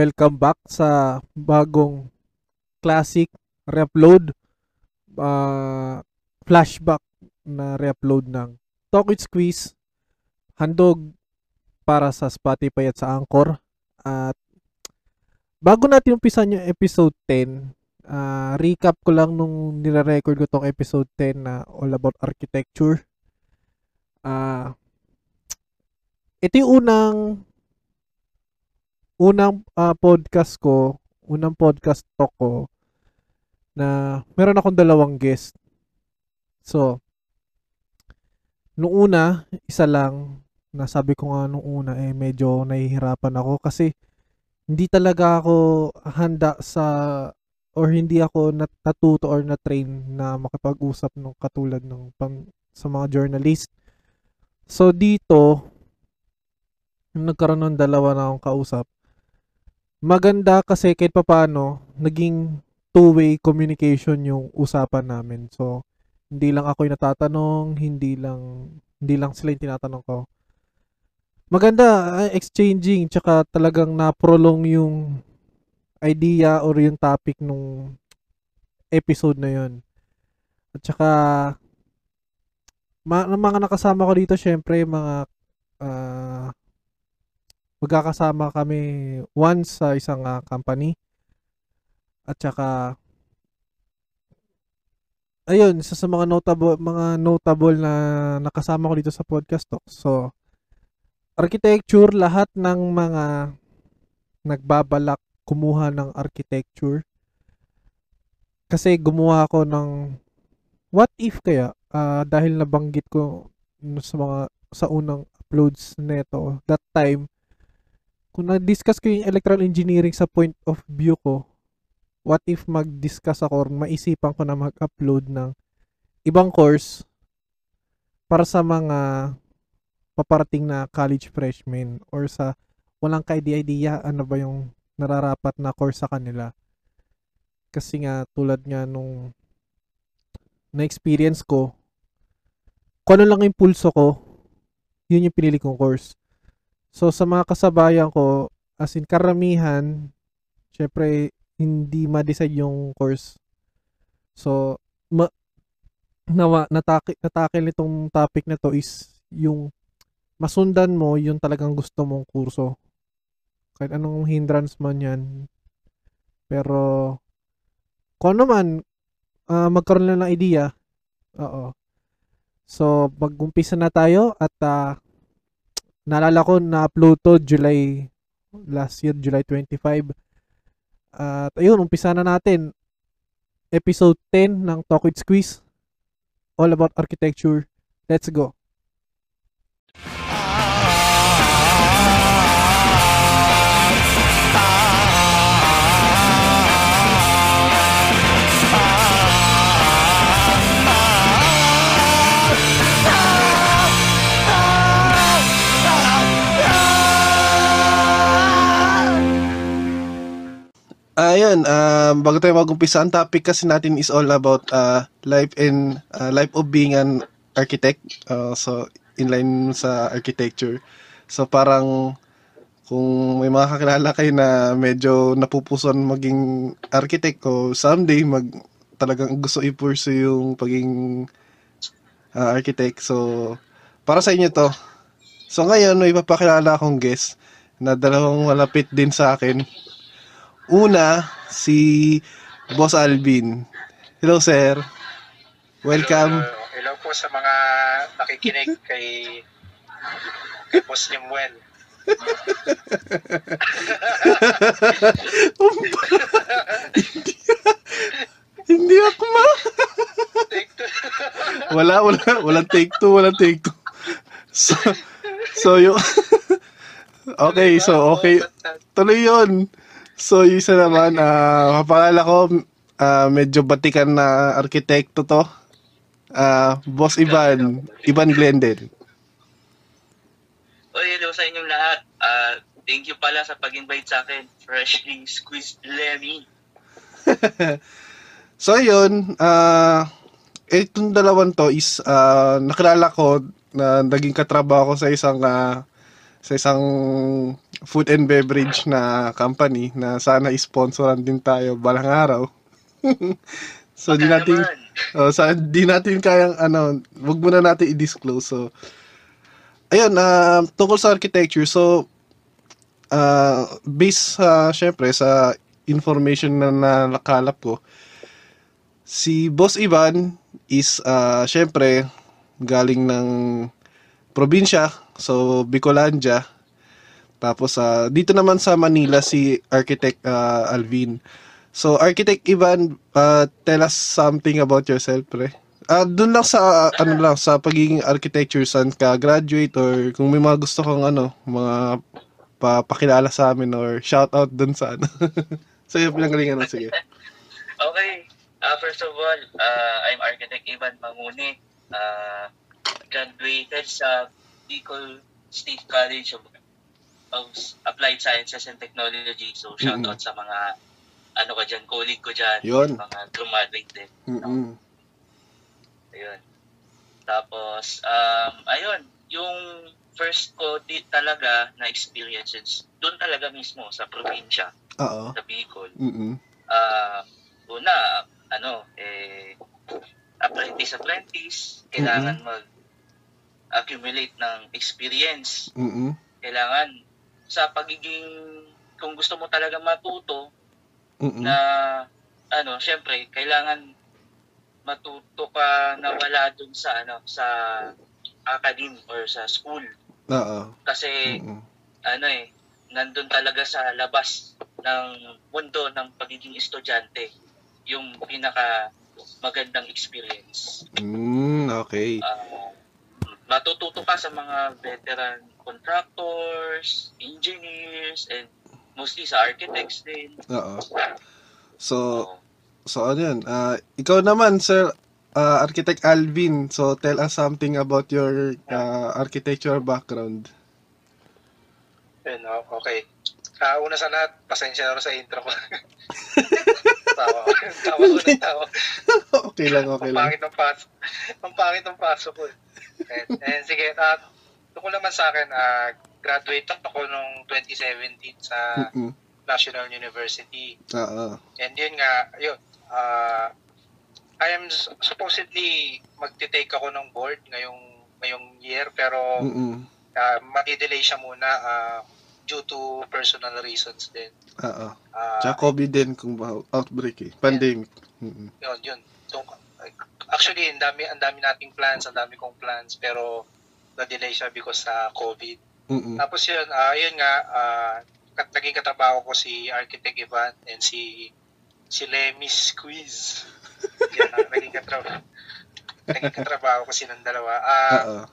welcome back sa bagong classic re-upload uh, flashback na re-upload ng Talk with Squeeze handog para sa Spotify at sa Anchor. At bago natin umpisan yung episode 10 uh, recap ko lang nung nire-record ko tong episode 10 na all about architecture. Uh, ito yung unang unang uh, podcast ko, unang podcast talk ko na meron akong dalawang guest. So, nung una, isa lang, nasabi ko nga nung una eh medyo nahihirapan ako kasi hindi talaga ako handa sa or hindi ako natuto or na-train na makipag-usap ng katulad ng pang, sa mga journalist. So dito, nagkaroon ng dalawa na akong kausap, maganda kasi kahit papaano, naging two-way communication yung usapan namin. So, hindi lang ako yung natatanong, hindi lang hindi lang sila yung tinatanong ko. Maganda uh, exchanging tsaka talagang na-prolong yung idea or yung topic nung episode na yon. At saka ma- mga nakasama ko dito syempre mga uh, magkakasama kami once sa isang uh, company. At saka ayun, isa sa mga notable mga notable na nakasama ko dito sa podcast talk. So architecture lahat ng mga nagbabalak kumuha ng architecture kasi gumawa ako ng what if kaya uh, dahil nabanggit ko sa mga sa unang uploads nito that time kung na-discuss ko yung electrical engineering sa point of view ko, what if mag-discuss ako or maisipan ko na mag-upload ng ibang course para sa mga paparating na college freshmen or sa walang ka-idea ano ba yung nararapat na course sa kanila. Kasi nga tulad nga nung na-experience ko, kung ano lang yung pulso ko, yun yung pinili kong course. So sa mga kasabayan ko, as in karamihan, syempre hindi ma-decide yung course. So ma nawa natake natakil nitong topic na to is yung masundan mo yung talagang gusto mong kurso. Kahit anong hindrance man yan. Pero kung ano man, uh, magkaroon lang ng idea. Oo. So, mag-umpisa na tayo at uh, naalala ko na-upload to July last year, July 25. At ayun, umpisa na natin. Episode 10 ng Talk with Squeeze. All about architecture. Let's go. Ayun, uh, bago tayo mag-umpisa, ang topic kasi natin is all about uh, life and uh, life of being an architect. Uh, so, in line sa architecture. So, parang kung may mga kakilala kayo na medyo napupuson maging architect o someday mag talagang gusto i-pursue yung paging uh, architect. So, para sa inyo to. So, ngayon, may papakilala akong guest na dalawang malapit din sa akin Una, si Boss Alvin. Hello, sir. Welcome. Hello, hello po sa mga nakikinig kay, kay Boss Limuel. Hindi ako ma. wala, wala, wala take two, wala take two. So, so yung, okay, so okay, tuloy yun. So, isa naman, uh, kapalala ko, uh, medyo batikan na arkitekto to. Uh, Boss Ivan, Ivan Glendale. Oh, hello sa inyong lahat. Uh, thank you pala sa pag-invite sa akin. Freshly squeezed Lemmy. so, yun. Uh, itong dalawang to is uh, nakilala ko na naging katrabaho ko sa isang uh, sa isang food and beverage na company na sana i-sponsoran din tayo balang araw. so, di Baka natin, naman. oh, sa, di natin kayang, ano, wag muna natin i-disclose. So, ayun, ah, tungkol sa architecture, so, ah based sa, syempre, sa information na, na nakalap ko, si Boss Ivan is, ah syempre, galing ng probinsya, so Bicolandia. Tapos ah, dito naman sa Manila si Architect ah, Alvin. So Architect Ivan, ah, tell us something about yourself, pre. Ah, doon lang sa ano lang sa pagiging architecture saan ka graduate or kung may mga gusto kang ano, mga papakilala sa amin or shout out doon sa ano. sa iyo pinanggalingan mo sige. Okay. Uh, first of all, uh, I'm Architect Ivan Manguni. Uh, graduated sa Bicol State College of, of Applied Sciences and Technology. So, shout out sa mga ano ka dyan, colleague ko dyan. Yun. Mga graduate din. Mm. Ayun. Tapos, um, ayun, yung first ko di talaga na experiences, doon talaga mismo sa probinsya, Oo. sa Bicol. Mm. Ah, una, ano, eh, apprentice-apprentice, kailangan mag accumulate ng experience. Mm. Kailangan sa pagiging, kung gusto mo talaga matuto, Mm. na, ano, syempre, kailangan matuto ka na wala dun sa, ano, sa academy or sa school. Oo. Kasi, Mm. ano eh, nandun talaga sa labas ng mundo ng pagiging estudyante yung pinaka magandang experience. Mm, okay. Ah, matututo ka sa mga veteran contractors, engineers, and mostly sa architects din. Oo. So, so ano yun? Ah, ikaw naman, Sir ah, Architect Alvin. So, tell us something about your ah, architecture background. Yun, oh, okay. Ah, una sa lahat, pasensya na rin sa intro ko. tawa ko. Tawa ko ng tawa. okay lang, okay Ang lang. pangit ng pasok. Ang pangit ng pasok ko. And, and sige, at tungkol naman sa akin, ah, graduate ako nung 2017 sa Mm-mm. National University. Oo. And yun nga, yun, ah, I am supposedly magte-take ako ng board ngayong ngayong year pero Mm-mm. uh, siya muna ah, due to personal reasons din. Oo. Ah, Tsaka COVID din kung ba- outbreak eh. Pandemic. Mm-mm. yun, yun. Tung- actually, ang dami, ang dami nating plans, ang dami kong plans, pero na-delay siya because sa COVID. Mm-mm. Tapos yun, ah yun nga, ah, kat- naging katrabaho ko si Architect Ivan and si si Lemmy Squeeze. Yan, ah, naging katrabaho. naging katrabaho ko silang dalawa. Ah, Oo.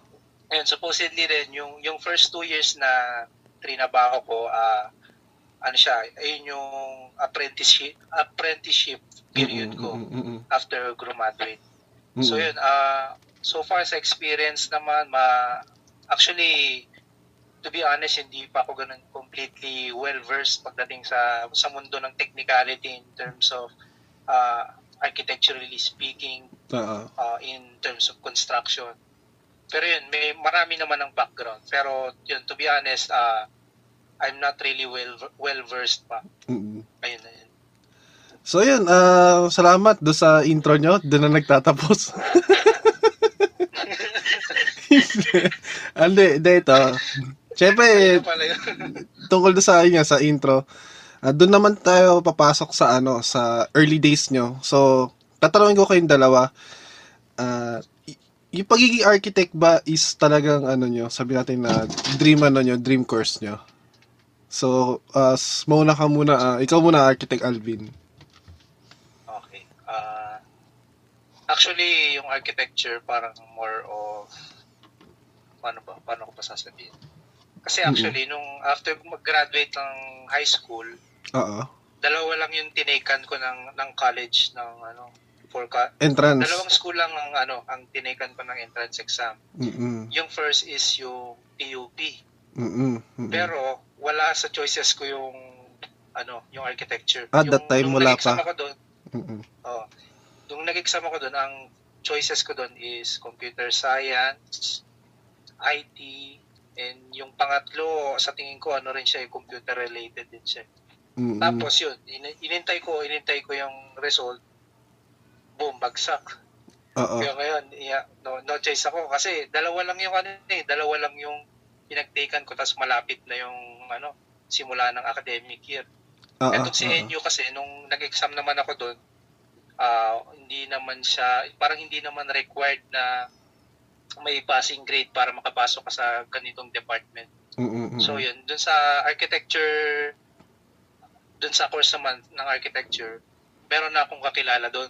Ayun, supposedly rin, yung, yung first two years na trinabaho ko, ah, ano siya, ayun yung apprenticeship, apprenticeship period ko mm-mm, mm-mm. after graduate. Mm-mm. So yun, ah, so far sa experience naman, ma, actually, to be honest, hindi pa ako ganun completely well-versed pagdating sa sa mundo ng technicality in terms of ah, architecturally speaking, Oo. uh, in terms of construction. Pero yun, may marami naman ng background. Pero yun, to be honest, uh, I'm not really well well versed pa. Mm-mm. Ayun na yun. So yun, ah, salamat do sa intro nyo. Doon na nagtatapos. Hindi, hindi ito. Siyempre, yun. tungkol do sa inyo, sa intro, ah, doon naman tayo papasok sa ano, sa early days nyo. So, tatanungin ko kayong dalawa, ah, y- yung pagiging architect ba is talagang ano nyo, sabi natin na dream ano nyo, dream course nyo? So, uh, mauna ka muna, ah, ikaw muna, Architect Alvin. Okay. Uh, actually, yung architecture parang more of paano ba? Paano ko pa sasabihin? Kasi actually, nung after mag-graduate ng high school, Oo. dalawa lang yung tinekan ko ng ng college ng ano for ka- Entrance. dalawang school lang ang ano ang tinekan ko ng entrance exam. Mm-mm. Yung first is yung PUP. Mm-mm. Mm-mm. Pero wala sa choices ko yung ano, yung architecture. Ah, yung, that time wala pa. Ako doon, Mm-mm. oh, nung nag-exam ako doon, ang choices ko doon is computer science, IT, And yung pangatlo, sa tingin ko, ano rin siya, computer related din siya. Mm-mm. Tapos yun, in- inintay ko, inintay ko yung result. Boom, bagsak. Oo. Kaya ngayon, yeah, no, no choice ako. Kasi dalawa lang yung ano eh, dalawa lang yung pinagtaken ko, tapos malapit na yung ano, simula ng academic year. Oo, Etong si. NU kasi, nung nag-exam naman ako doon, ah, hindi naman siya, parang hindi naman required na may passing grade para makapasok ka sa ganitong department. Mm-mm. So yun, dun sa architecture, dun sa course naman ng architecture, meron na akong kakilala doon.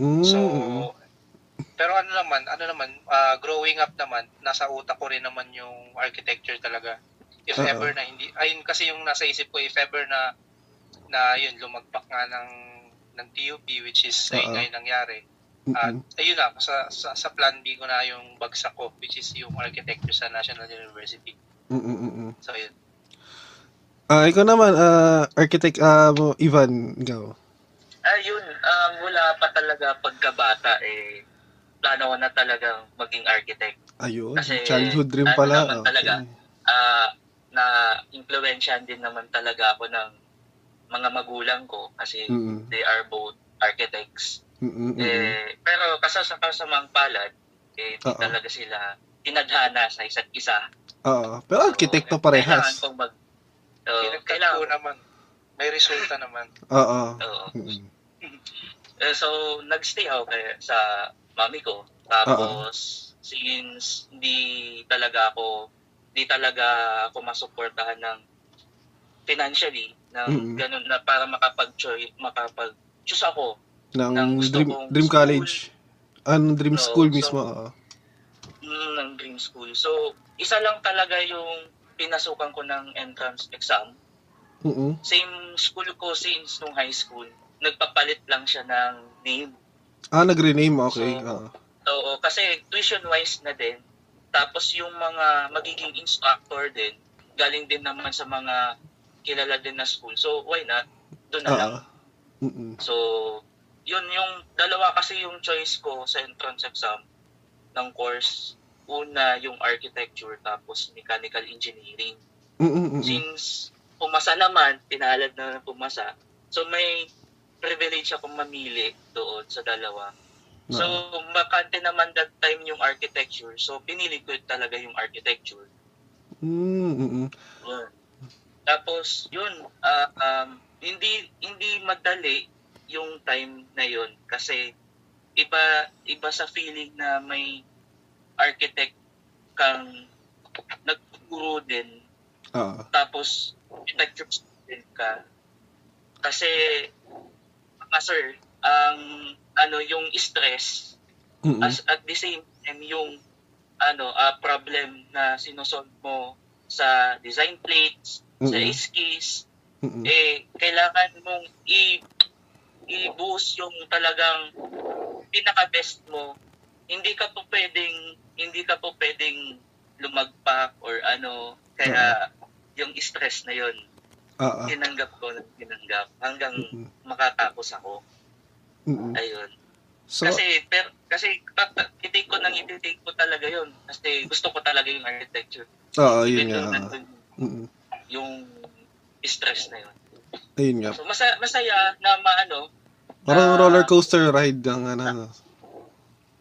Mm, So, mm-mm. pero ano naman, ano naman, ah, growing up naman, nasa utak ko rin naman yung architecture talaga. If Oo. ever na hindi, ayun kasi yung nasa isip ko, if ever na, na yun, lumagpak nga ng, ng TUP, which is Oo. nga yung nangyari. At Mm-mm. ayun na, sa, sa, sa plan B ko na yung bagsak ko, which is yung architecture sa National University. Mm-mm, mm-mm. So yun. Ah, ikaw naman, ah, architect, mo, Ivan, ikaw. Ayun, um, mula pa talaga pagkabata, eh, plano ko na talagang maging architect. Ayun, Kasi, childhood dream ano pala. naman Okay. talaga, Ah, na influensyahan din naman talaga ako ng mga magulang ko kasi Mm-mm. they are both architects. Mm-mm. Eh, pero kasasa kasamang palad, eh, di Oo. talaga sila tinadhana sa isa't isa. Oo. Pero arkitekto So, Kailangan parehas. kong mag... So, Pinagkat ko kailangan, naman, may resulta naman. Oo. Oo. Mm-mm. Eh, so, nagstay ako kaya sa mami ko. Tapos, since hindi talaga ako, hindi talaga ako masuportahan ng financially, ng Mm-mm. ganun na para makapag-choose, makapag-choose ako. Ng Ng dream, dream school. college. Ano, dream Oo, school so- mismo. oo. mm, ng dream school. So, isa lang talaga yung pinasukan ko ng entrance exam. Mm-mm. Same school ko since nung high school. Nagpapalit lang siya ng name. Ah, nag-rename. Okay. So, Oo. Oo, kasi tuition-wise na din. Tapos yung mga magiging instructor din, galing din naman sa mga kilala din na school. So, why not? Doon na lang. Mm-mm. So, yun yung dalawa kasi yung choice ko sa entrance exam ng course. Una, yung architecture, tapos mechanical engineering. Mm-mm, mm-mm. Since pumasa naman, pinalad na ng pumasa. So, may privilege akong mamili doon sa dalawa. So, makante naman that time yung architecture. So, pinili ko talaga yung architecture. Mm, mm-mm. Yun. Tapos, yun, ah, um, hindi hindi madali yung time na yun kasi iba iba sa feeling na may architect kang nagtuturo din Oo. tapos architecture student ka kasi mga sir ang ano yung stress Mm-mm. as at the same time yung ano ah, problem na sinosolve mo sa design plates sa Mm-mm. eskis Mm-mm. eh kailangan mong i i-boost yung talagang pinaka best mo hindi ka po pwedeng hindi ka po pwedeng lumagpak or ano kaya yung stress na yon Oo. tinanggap ko na tinanggap hanggang Mm-mm. makatapos ako Mm-mm. ayun So, kasi per, kasi i-take ko nang i-take ko talaga yon kasi gusto ko talaga yung architecture oo, yun Even nga. oo. Yung stress na yun Ayun nga. so masaya, masaya na maano Parang na- roller coaster ride ng ano. ano.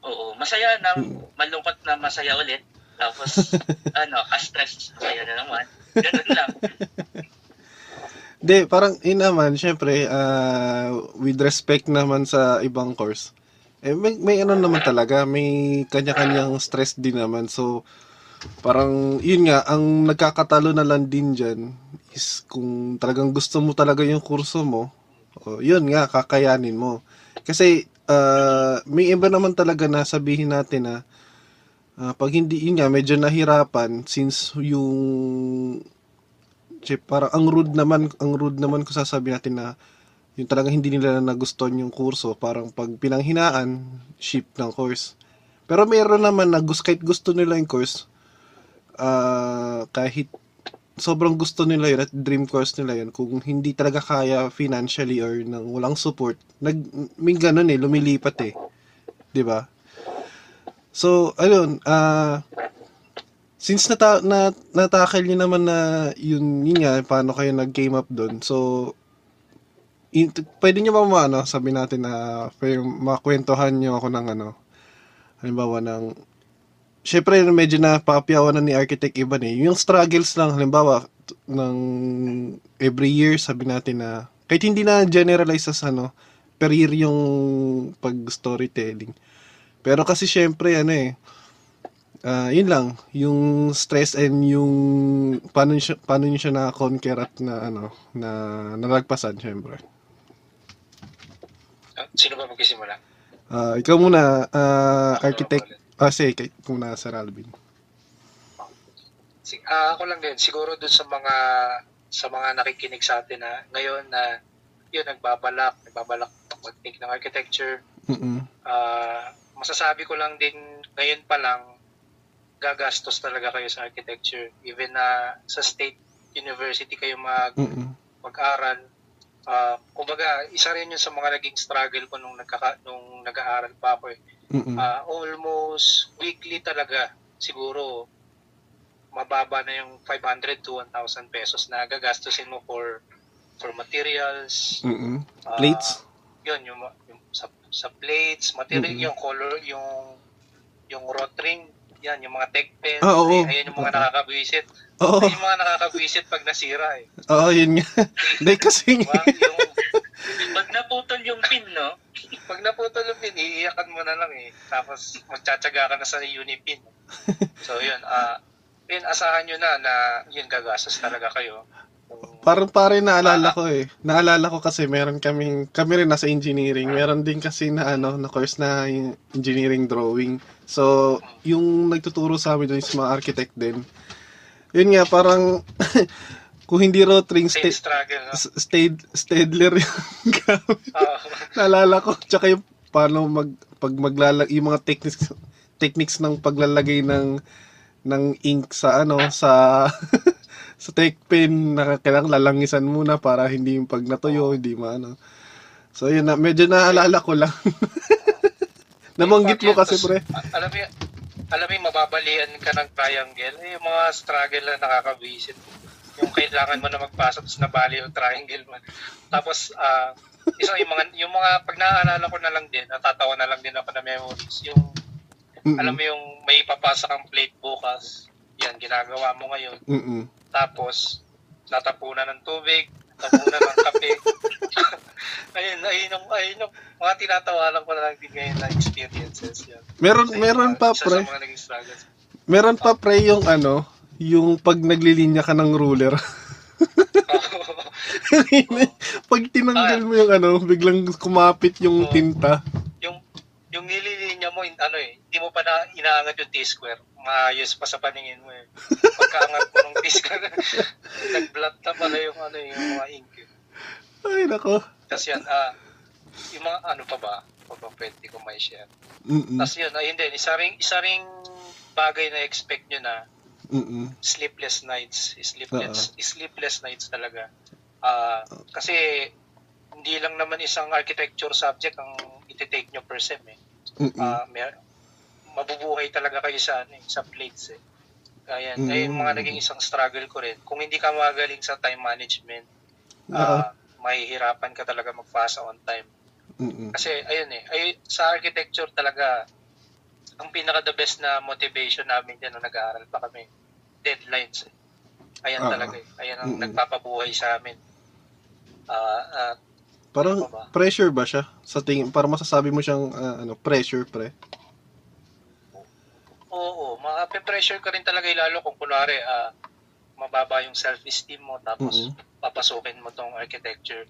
oo masaya na malungkot na masaya ulit tapos ano ka-stress masaya na naman ganun lang Hindi, parang yun naman, syempre, ah, with respect naman sa ibang course, eh, may, may ano naman talaga, may kanya-kanyang stress din naman. So, parang, yun nga, ang nagkakatalo na lang din dyan is kung talagang gusto mo talaga yung kurso mo, oh, yun nga, kakayanin mo. Kasi, ah, may iba naman talaga na sabihin natin na, ah, pag hindi, yun nga, medyo nahirapan, since yung Chip, parang ang rude naman, ang rude naman ko sasabi natin na yung talagang hindi nila nagustuhan yung kurso, parang pag pinanghinaan, ship ng course. Pero meron naman na gusto, kahit gusto nila yung course, ah kahit sobrang gusto nila yun at dream course nila yun, kung hindi talaga kaya financially or nang walang support, nag, may ganun eh, lumilipat eh. 'Di ba? So, ayun, ah since nata na natakil niyo naman na yun, yun nga, paano kayo nag-game up doon. So, in, pwede niyo ba maano, sabi natin na pwede makwentuhan niyo ako ng ano, halimbawa ng, syempre medyo napakapiyawan na ni Architect Iban eh. Yung struggles lang, halimbawa, ng every year, sabi natin na, kahit hindi na generalize as ano, per year yung pag storytelling. Pero kasi syempre, ano eh, Ah, yun lang, yung stress and yung paano niyo siya, paano niyo siya na-conquer at na ano, na nalagpasan syempre. Ah, Sino ba magsisimula? Ah, ikaw muna, Ako architect. Ah, sige, kay muna Sir Alvin. Si- ah, ako lang din, siguro dun sa mga sa mga nakikinig sa atin na ngayon na yun, nagbabalak, nagbabalak mag-take ng architecture. Mm. Ah, masasabi ko lang din, ngayon pa lang, gagastos talaga kayo sa architecture. Even na sa state university kayo mag, Mm. mag-aral. Ah, kumbaga, isa rin yun sa mga naging struggle ko nung, nagkaka, nung nag-aaral pa ako eh. Ah, almost weekly talaga siguro mababa na yung 500 to 1,000 pesos na gagastusin mo for for materials. Mm. ah, Plates? yun, yung, yung sa, sa plates, material, Mm-mm. yung color, yung yung rotring, yan, yung mga tech pen. Ah, oo. Ayan yung mga nakakabwisit. Oo, Ayan yung mga nakakabwisit pag nasira eh. oo, yun nga. Hindi kasi, Diba? yung, Pag naputol yung pin, no? pag naputol yung pin, iiyakan mo na lang eh. Tapos magtsatsaga ka na sa unipin. So yun, ah yun, asahan nyo na na yun gagastos talaga kayo. Parang pare naalala ko eh. Naalala ko kasi meron kaming, kami rin nasa engineering, meron din kasi na ano, na course na engineering drawing. So, yung nagtuturo sa amin doon is mga architect din. Yun nga, parang, kung hindi rotring, sta- struggle, no? stad, stadler yung gamit. Naalala ko. Tsaka yung paano mag, pag maglalag, yung mga techniques, techniques ng paglalagay ng, ng ink sa ano, sa, sa tech pen na kailangan lalangisan muna para hindi yung pag natuyo, hindi maano. So yun na, medyo naalala ko lang. Namanggit mo kasi pre. Alam mo, alam mo mababalian ka ng triangle, eh, yung mga struggle na nakakabisit. Yung kailangan mo na magpasok tapos nabali yung triangle mo. Tapos, ah, isang yung mga, yung mga, pag naaalala ko na lang din, natatawa na lang din ako na memories, yung, Mm-mm. alam mo yung may ipapasa kang plate bukas, yan, ginagawa mo ngayon. Mm-mm. Tapos, natapunan ng tubig, natapunan ng kape. ayun, ayun, ayun yung mga tinatawanan ko na lang din ngayon na experiences yan. Meron, Kasi, meron pa pre. sa mga naging struggles. Meron pa pre yung ano, yung pag naglilinya ka ng ruler. pag tinanggal mo yung ano, biglang kumapit yung tinta. Yung nililinya mo, in- ano eh, hindi mo pa na inaangat yung T-square. Maayos pa sa paningin mo eh. Pagkaangat mo ng T-square, nag-blot na pala yung ano eh, yung mga ink. eh. Ay, nako. Tapos yan, ah, yung mga ano pa ba, pa ba pwede ko may share. Mm-mm. Tapos yun, ayun din, isa ring, isa ring bagay na expect nyo na Mm-mm. sleepless nights, sleepless, sleepless nights talaga. Ah, kasi hindi lang naman isang architecture subject ang iti-take nyo per sem eh. Mm-mm. Ah, may, mabubuhay talaga kayo sa ano, eh, sa plates eh. Kaya Mm. ayun mga naging isang struggle ko rin. Kung hindi ka magaling sa time management, Oo. ah mahihirapan ka talaga magpasa on time. Mm-mm. Kasi ayun eh, ay, sa architecture talaga ang pinaka the best na motivation namin diyan nung nag-aaral pa kami. Deadlines. Eh. Ayan Ah. talaga eh. Ayan ang Mm-mm. nagpapabuhay sa amin. Ah, ah, Parang pa ba? pressure ba siya? Sa tingin, para masasabi mo siyang ah, ano, pressure pre. Oo, makape-pressure ka rin talaga eh, lalo kung kunwari ah, mababa yung self-esteem mo tapos Mm-mm. papasukin mo tong architecture.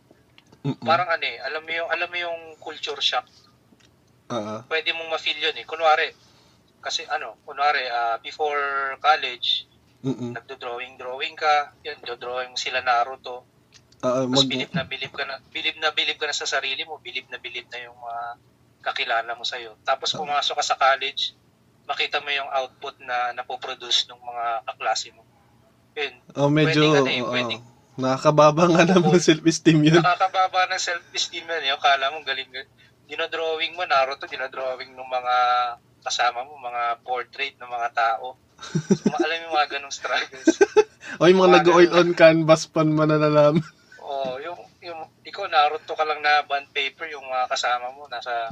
Mm-mm. Parang ano eh, alam mo yung alam mo yung culture shock. Ah, Pwede mong ma-feel yun eh. Kunwari kasi ano, kunwari ah, before college, mm-mm. nagdo-drawing drawing ka, yun, do-drawing sila Naruto. Ah, Tapos mag bilib na bilib ka na, bilib na bilib ka na sa sarili mo, bilib na bilib na yung mga kakilala mo sa'yo. Tapos pumasok ka sa college, makita mo yung output na napoproduce ng mga kaklase mo. Yun, oh, medyo pwedeng ano eh, pwedeng- nakakababa nga naman ng self-esteem yun. nakakababa ng self-esteem yan. Yung kala mo galing. Dinodrawing mo, Naruto, dinodrawing ng mga kasama mo, mga portrait ng mga tao. So, alam mo yung mga ganong struggles. O yung mga Mga nag-oil on canvas pan mananalam. Oo, yung, yung, ikaw Naruto ka lang na bond paper, yung mga kasama mo, nasa,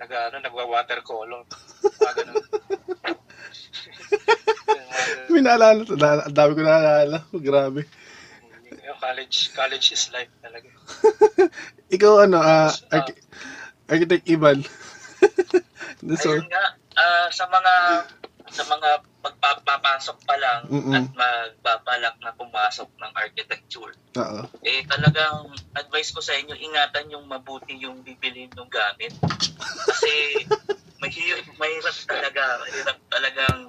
nag, ano, ganun. Yung mga ganun. May naalala. na- dami ko naalala. Grabe. Yung college, college is life talaga. Ikaw ano, Ah. arch- Architect Ivan. so, Ayun nga, ah, sa mga sa mga pagpapasok pa lang Mm-mm. at magbabalak na pumasok ng architecture, oo. eh talagang advice ko sa inyo, ingatan yung mabuti yung bibilin ng gamit. Kasi mahirap, mahirap talaga, mahirap talagang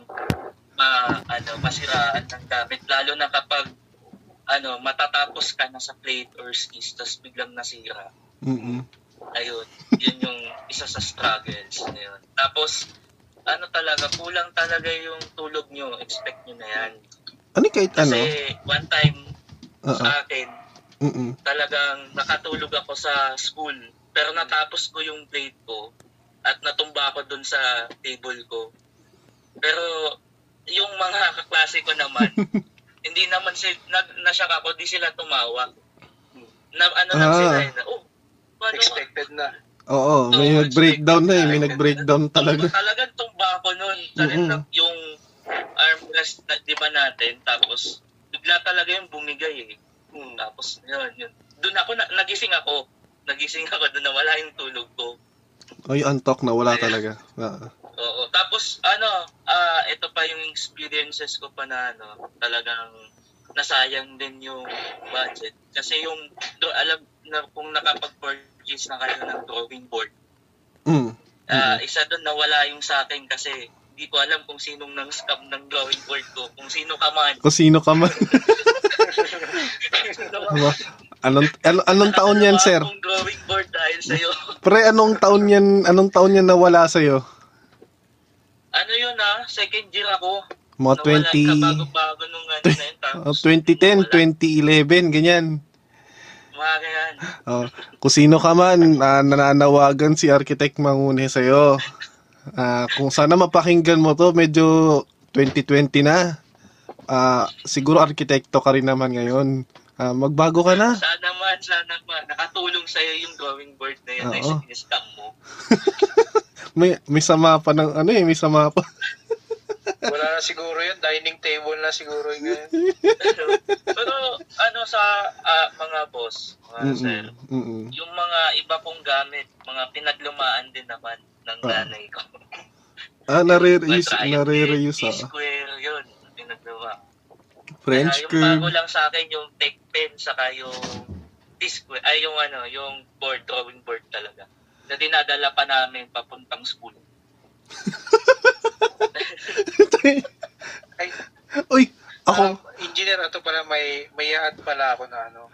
ma, ano, masiraan ng gamit. Lalo na kapag ano, matatapos ka na sa plate or skis, tapos biglang nasira. Mm-mm. Ayun, yun yung isa sa struggles. Ayun. Tapos, ano talaga, kulang talaga yung tulog nyo. Expect nyo na yan. Ano kahit ano? Kasi one time Oo. sa akin, Mm-mm. talagang nakatulog ako sa school. Pero natapos ko yung plate ko at natumba ako dun sa table ko. Pero yung mga kaklase ko naman, hindi naman si nag nasyak ako, di sila tumawa. Na ano lang Ah. sila, eh, na, oh, paano Expected na. Oo, may Oo, nag-breakdown na eh. May nag-breakdown talaga. Talagang tumba ako nun. Talagang Mm-mm. yung armrest na, di ba natin, tapos bigla talaga yung bumigay eh. Hmm, tapos yun, yun. Doon ako, na, nagising ako. Nagising ako doon na wala yung tulog ko. Yung antok na wala talaga. Oo. Oo. Tapos ano, ah ito pa yung experiences ko pa na ano, talagang nasayang din yung budget. Kasi yung, do, alam na kung nakapag-purchase na kayo ng drawing board, Mm. Ah, isa doon nawala yung sa akin kasi hindi ko alam kung sinong nang scam ng drawing board ko, kung sino ka man. Kung sino ka man. Anong, an- anong taon yan, sir? Akong drawing board dahil sa'yo. Pre, anong taon yan, anong taon yan nawala sa'yo? ano yun ah, second year ako. Mga 20, Kabago-bago nung ano na yun. oh, Tapos, 2010, nawala. 2011, ganyan. Mga. Oh, kung sino ka man, ah, nananawagan si Architect Mangune sa'yo. Ah, kung sana mapakinggan mo to, medyo 2020 na. Ah, siguro arkitekto ka rin naman ngayon. Ah, magbago ka na. Sana man, sana man. Nakatulong sa'yo yung drawing board na na Oo. scam mo. May may sama pa ng ano eh, may sama pa. Wala na siguro yun. Dining table na siguro yun. Pero ano sa ah, mga boss, mga sir, Mm-mm, mm-mm. yung mga iba kong gamit, mga pinaglumaan din naman ng Ah. nanay ko. Ah, nare-reuse, nare-reuse ah. T-square, yun, pinagluma. French Kaya yung bago curve. lang sa akin yung tech pen, saka yung T-square, ay yung ano, yung board, drawing board talaga. Na dinadala pa namin papuntang school. Ay, Uy, ako um, engineer, ito pala may, may add pala ako na ano,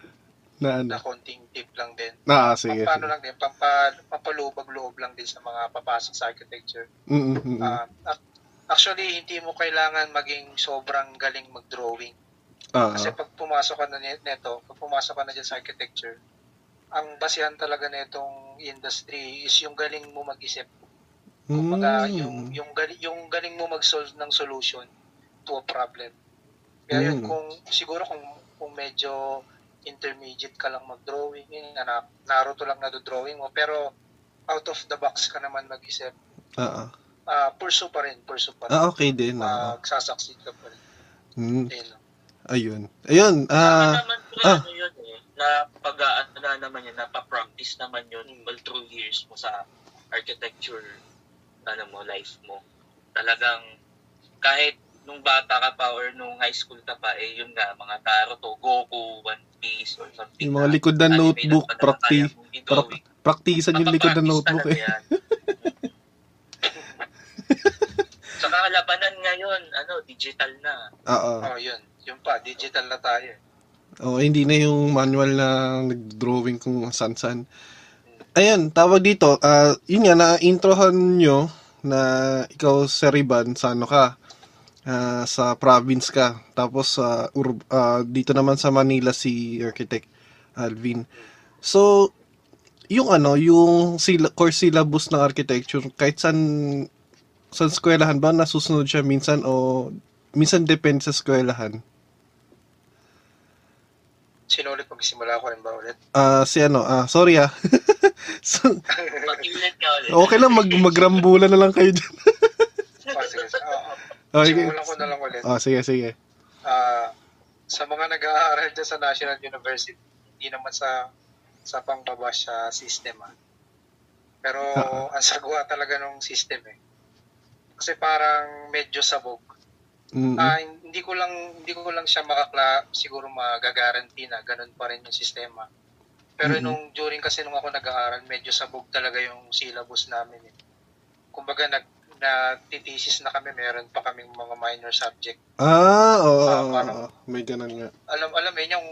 na ano. na konting tip lang din. Ah, sige. Paano sige. lang din, pampa, pampalubag-loob lang din sa mga papasok sa architecture. Mm, mm, mm. Ah, ac- actually, hindi mo kailangan maging sobrang galing mag-drawing. Ah, Kasi pag pumasok ka na ni- neto, pag pumasok ka na dyan sa architecture, ang basihan talaga nitong industry is yung galing mo mag-isip. Kumbaga, mm. yung, yung, galing, yung galing mo mag-solve ng solution to a problem. Kaya yun, Mm. kung, siguro kung, kung medyo intermediate ka lang mag-drawing, yun, na, Naruto lang na drawing mo, pero out of the box ka naman mag-isip, Ah, ah. ah pursue pa rin, pursue pa rin. Ah, okay din. Ah. Magsasucceed ka pa rin. Mm, Ayun ayun. Ayun. Ah, naman po, ah. ano yun eh, na pag ano na naman yun, napapractice naman yun all through years mo sa architecture, ano mo, life mo. Talagang, kahit nung bata ka pa or nung high school ka pa, eh yun nga, mga Naruto, Goku, One Piece, or something. yung mga na likod ng notebook, prakti, i-drawing. praktisan yung likod ng notebook eh. yan. Saka labanan ngayon, ano, digital na. Oo. Oh, yun. Yun pa, digital na tayo. eh. Oh, hindi na yung manual na nag-drawing kung san-san. Ayun, tawag dito, ah, yun nga, na-introhan nyo na ikaw sa Riban, sa ano ka, ah, sa province ka. Tapos, sa ur- ah, dito naman sa Manila si Architect Alvin. So, yung ano, yung sila, course syllabus ng architecture, kahit saan sa eskwelahan ba nasusunod siya minsan o minsan depende sa eskwelahan? Sino ulit magsimula ko rin ba ulit? Ah, si ano, ah, sorry ah. so, Pag-iulit ka ulit. okay lang, mag magrambulan na lang kayo dyan. Ah, sige. Ah, Oh, sige. simulan ko na lang ulit. Oh, sige, sige. Ah, sa mga nag-aaral dyan sa National University, hindi naman sa sa pangbabash sa system ah. Pero Oo. ang sagwa talaga ng system eh. Kasi parang medyo sabog. Mm. Ah, hindi ko lang hindi ko lang siya makakla siguro magagaranti na ganun pa rin yung sistema. Pero Mhm. nung during kasi nung ako nag-aaral, medyo sabog talaga yung syllabus namin eh. Kumbaga nag nagtitesis na kami, meron pa kaming mga minor subject. Ah, oo, Ah, oo, parang- may ganun nga. Alam alam yun, yung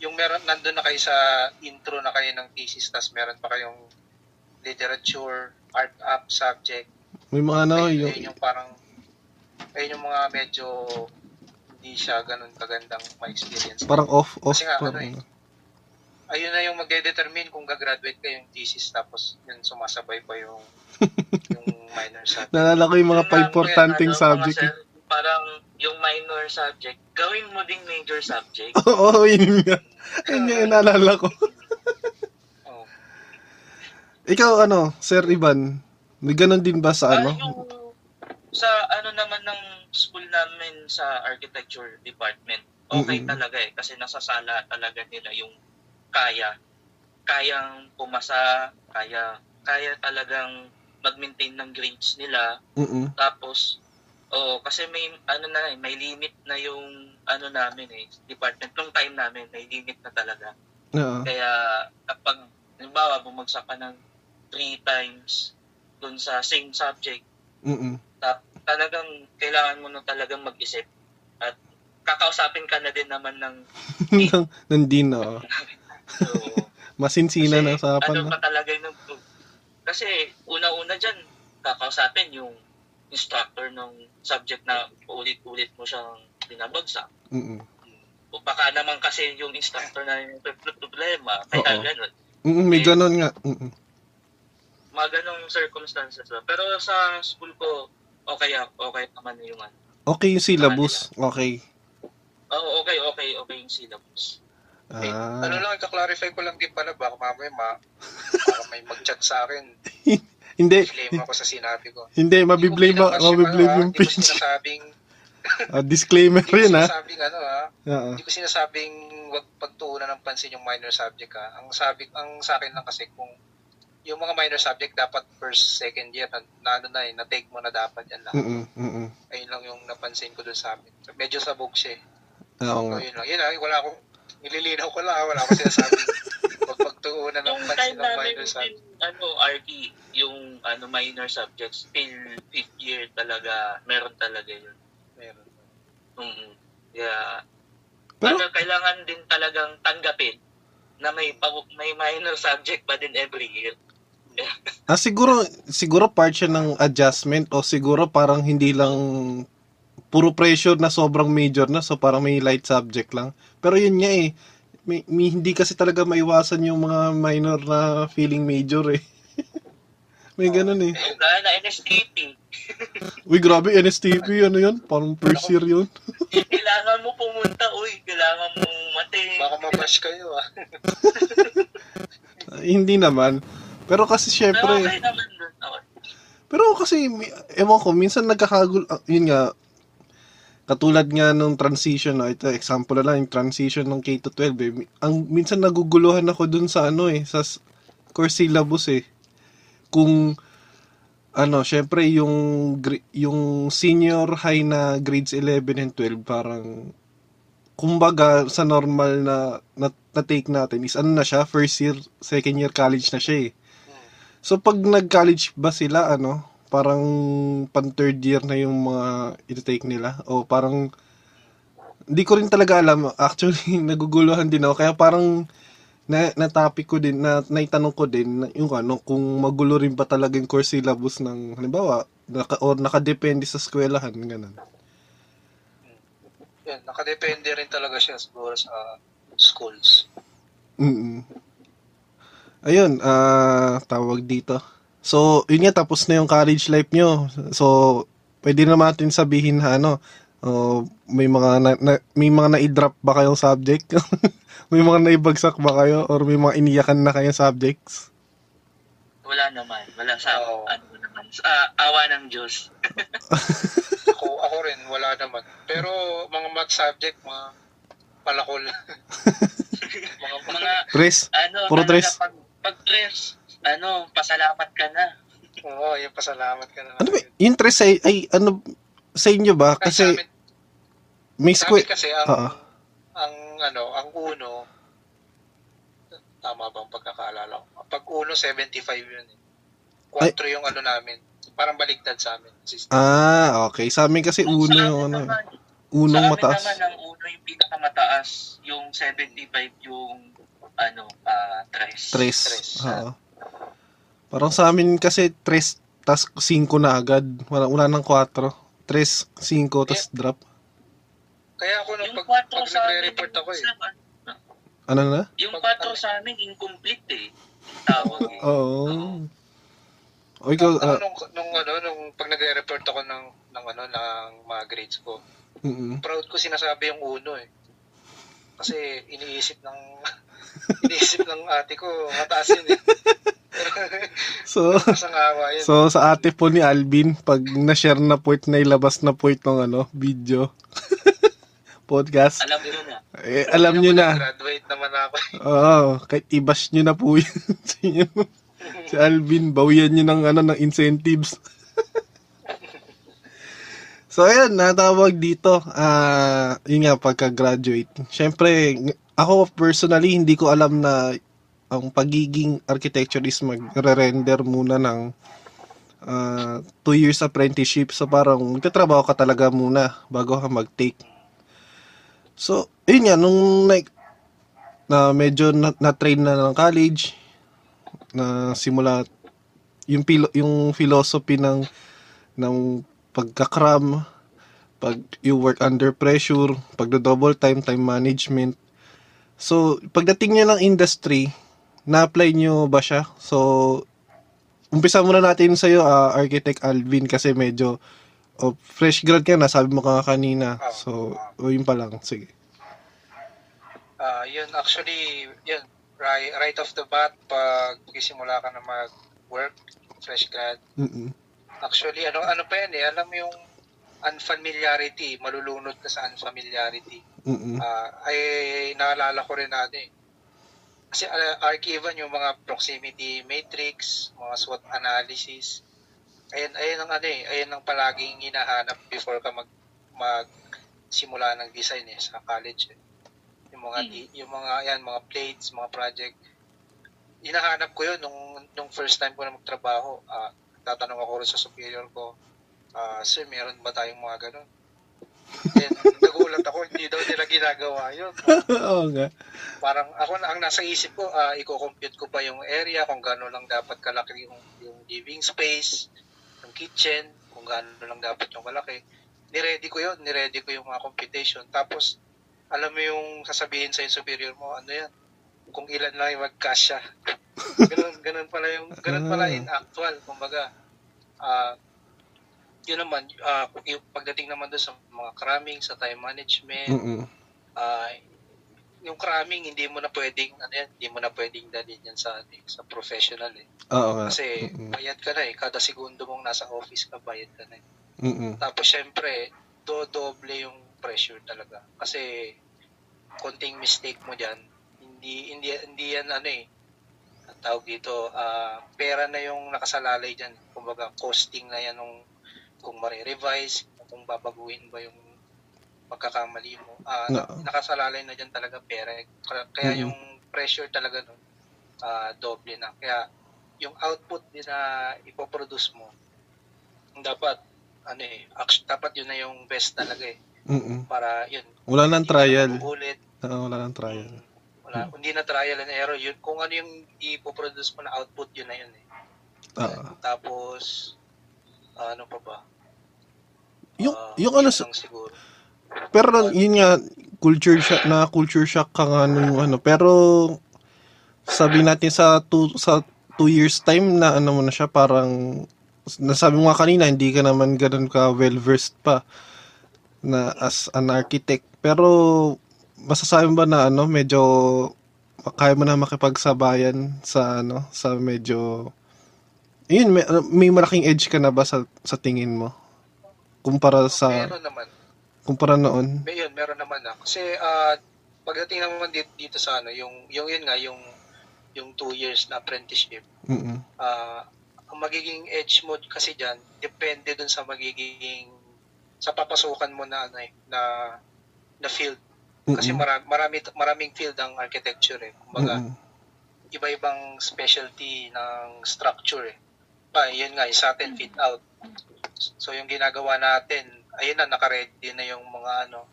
yung meron nandun na kayo sa intro na kayo ng thesis tas meron pa kayong literature, art up subject. May mga ano, yung, ayun yung parang ayun yung mga medyo hindi siya ganun kagandang ma-experience. parang off, off. Kasi nga, ano ayun na yung magde-determine kung gagraduate ka yung thesis tapos yun sumasabay pa yung yung minor subject. Naalala ko yung mga pa-importanting ano, mga subject. eh. sir, Parang yung minor subject, gawin mo ding major subject. Oo, oh, yun nga. Yun nga yung naalala ko. Oh. Ikaw, ano, Sir Ivan, may ganun din ba sa Ah, ano? yung sa ano naman ng school namin sa architecture department, okay Mm-mm. talaga eh. Kasi nasa sala talaga nila yung kaya. Kayang pumasa, kaya, kaya talagang mag-maintain ng grades nila. Mm-mm. Tapos, oh, kasi may ano na eh, may limit na yung ano namin eh, department nung time namin, may limit na talaga. Oo. Kaya kapag halimbawa bumagsak ka ng three times dun sa same subject, Mm-mm. Tap, talagang kailangan mo na talagang mag-isip at kakausapin ka na din naman ng Nang- Nandin, oo. so, Masinsina na sa ano na. pa talaga yung kasi una-una dyan kakausapin yung instructor ng subject na ulit-ulit mo siyang binabagsak. Mm-mm. O baka naman kasi yung instructor na yung problema, kaya ganun. Mm-mm, may ganun nga. Mm-mm. Mga ganong circumstances. ba. Pero sa school ko, okay, ah, okay naman yung ano. Okay yung syllabus. Okay. Oo, okay, okay, okay yung syllabus. Ah. Ano lang, ika-clarify ko lang din pala, baka mamaya ma, baka may mag-chat sa akin, Hindi, claim ako sa sinabi ko. hindi, mabiblame, Hindi ko ma- mabiblame yung ah, Hindi ko page. sinasabing, Ah, disclaimer hindi ko yun, ha? sinasabing ano ha, Oo. hindi ko sinasabing wag pagtuunan ng pansin yung minor subject ha. Ang sabi, ang sa akin lang kasi kung yung mga minor subject dapat first, second year, na, na ano na eh, na-take mo na dapat yan lang. Mm-mm, mm-mm. Ayun lang yung napansin ko dun sa amin. So, medyo sabog siya eh. Oo So, nga. yun lang. Yun lang, wala akong, nililinaw ko lang, ha. wala akong sinasabing wag pagtuunan ng pansin ng minor subject. ano, RT, yung ano, minor subjects, till fifth year talaga, meron talaga yun. Meron. mm Yeah. Pero- ano, kailangan din talagang tanggapin na may may minor subject pa din every year. Ah, siguro, siguro part siya ng adjustment o siguro parang hindi lang puro pressure na sobrang major na so parang may light subject lang. Pero yun nga eh, may, may- hindi kasi talaga maiwasan yung mga minor na feeling major eh. may ganun eh. Na NSTP, Uy, grabe, NSTP, ano yun? Parang first year yun. kailangan mo pumunta, uy, kailangan mo mati. Baka mabash kayo ah. Ah, hindi naman. Pero kasi Pero syempre, okay naman dun. Okay. pero kasi, ewan ko, minsan nagkakagul, ah, yun nga, katulad nga nung transition, no, ito, example na lang, yung transition ng K to 12, eh. Ang, minsan naguguluhan ako dun sa ano eh, sa course syllabus eh. Kung, ano, syempre yung, yung senior high na grades 11 and 12, parang, kumbaga, sa normal na, na, na take natin is ano na siya, first year, second year college na siya eh. Hmm. So pag nag-college ba sila ano, parang pan third year na yung mga iti-take nila o parang hindi ko rin talaga alam. Actually, naguguluhan din ako kaya parang na, na topic ko din na naitanong ko din na yung ano kung magulo rin ba talaga yung course syllabus ng halimbawa naka, or nakadepende sa eskwelahan ganun. Yan, nakadepende rin talaga siya siguro sa schools. Mm. Ayun, ah tawag dito. So, yun nga, tapos na yung college life nyo. So, pwede naman natin sabihin na ano, oh, may mga na, na- may mga na-drop ba kayong subject? may mga naibagsak ba kayo? Or may mga iniyakan na kayong subjects? Wala naman. Wala sa, Oo. ano naman. Sa awa ng Diyos. Ako, ako rin, wala naman. Pero mga math subject, mga palakol. mga, Mga, Tres? ano, Puro talaga tres? Pag, pag tres, ano, pasalamat ka na. Oo, yung pasalamat ka na. Ano ba? Yung tres ay, ay ano, sa inyo ba? Kasi, Kasi may square. kasi ang, Oo. ang ano, ang uno, tama bang pagkakaalala ko? Pag uno, 75 yun. eh. 4 yung ano namin. Parang baligtad sa amin. System. Ah, okay. Sa amin kasi uno Sa yung amin ano. eh. naman, Unong sa amin mataas. naman, ang uno yung pinakamataas, yung 75 yung, ano, ah, tres. Tres. Tres. Oo. Parang sa amin kasi tres, tas 5 na agad. Wala, wala ng 4. Tres, 5, tas drop. Kaya ako nung Yung pag, 4 pag sa amin, nagre-report ako eh. sa- Ano na? yung Pag- 4 sa amin, incomplete eh. Tawag eh. Oo. O ikaw, ah, nung, nung ano, nung pag nagre-report ako ng, ng ano, ng mga grades ko, mm proud ko sinasabi yung uno eh. Kasi iniisip ng iniisip ng ate ko, mataas yun eh. So, yun. so sa ate po ni Alvin, pag na-share na po it, na ilabas na po itong ano, video, podcast, Alam nyo na. eh, alam nyo na. Graduate naman ako. eh. Oo, kahit i-bash nyo na po yun. si Alvin, bawian nyo ng, ano, ng incentives. so, ayan, natawag dito. Ah, yun nga, pagka-graduate. Siyempre, ako personally, hindi ko alam na ang pagiging architecture is magre-render muna ng ah, two years apprenticeship. So, parang magtatrabaho ka talaga muna bago ka mag-take. So, yun nga, nung like, na medyo na, na-train na ng college na simula yung pilo, yung philosophy ng ng pagkakram pag you work under pressure pag double time time management so pagdating niya ng industry na-apply nyo ba siya? So umpisa muna natin sa iyo architect Alvin kasi medyo oh, fresh grad ka na sabi mo ka nga kanina. So oh, yun pa lang sige. Ah, yun actually, yun right, right off the bat pag magsisimula ka na mag-work, fresh grad. mm Actually, ano ano pa yan eh, alam mo yung unfamiliarity, malulunod ka sa unfamiliarity. Mm Ah, ay naalala ko rin natin. Kasi uh, archivan yung mga proximity matrix, mga SWOT analysis. Ayan, ayan ang ano eh, ayan ang palaging hinahanap before ka mag mag simula ng design eh sa college. Eh. Yung mga di- yung mga ayan, mga plates, mga project. Hinahanap ko yun nung nung first time ko na magtrabaho. Ah, tatanong ako rin sa superior ko, ah, sir, meron ba tayong mga ganun? Then, nagulat ako, hindi daw nila ginagawa yun. Oo nga Parang ako na ang nasa isip ko, ah i-compute ko pa yung area, kung gaano lang dapat kalaki yung, yung living space, yung kitchen, kung gaano lang dapat yung kalaki. Niready ko yun, niready ko yung mga computation. Tapos, alam mo yung sasabihin sa superior mo, ano yan, kung ilan lang yung magkasya. ganun, ganun pala yung, ganun pala in actual, kumbaga. Ah, yun naman, yung pagdating naman doon sa mga cramming, sa time management, mm ah yung cramming hindi mo na pwedeng ano yan, hindi mo na pwedeng dalhin yan sa sa professional eh. Oo nga. Kasi Mm-mm. bayad ka na eh, kada segundo mong nasa office ka bayad ka na. Eh. Mm-mm. Tapos syempre, do doble yung pressure talaga. Kasi konting mistake mo diyan, hindi hindi hindi yan ano eh. Tawag dito, ah, pera na yung nakasalalay diyan. Kumbaga costing na yan nung kung mare-revise, kung babaguhin ba yung pagkakamali mo. Ah, No. nakasalalay na diyan talaga pera. Kaya, Mhm. yung pressure talaga nun, ah, doble na. Kaya yung output din na ipoproduce mo, dapat ano eh, act- dapat yun na yung best talaga eh. Mm-mm. Para yun, Wala nang trial. na magugulit. Oo, wala nang trial. Wala, hindi na trial and error. Yun, kung ano yung ipoproduce mo na output, yun na yun eh. Oo. Tapos, ah, ano pa ba? Yung, Ah, yung ano, sa- siguro. pero yun nga, culture shock, na culture shock ka nga nung ano, pero sabi natin sa two, sa two years time na ano mo na siya, parang nasabi mo nga kanina, hindi ka naman ganun ka well-versed pa na as an architect. Pero masasabi ba na ano, medyo kaya mo na makipagsabayan sa ano, sa medyo yun, may, may malaking edge ka na ba sa, sa tingin mo? Kumpara sa, Meron naman. kumpara noon? May yun, meron naman na. Kasi ah, pagdating naman dito, dito sa ano, yung, yung yun nga, yung yung two years na apprenticeship, Mm-mm. ah ang magiging edge mo kasi dyan, depende dun sa magiging sa papasukan mo na ano eh, na na field kasi Mm-mm. marami, marami maraming field ang architecture eh. Kumbaga, Mm-mm. iba-ibang specialty ng structure eh. Pa, yun nga, yung sa atin fit out. So yung ginagawa natin, ayun na naka-ready na yung mga ano,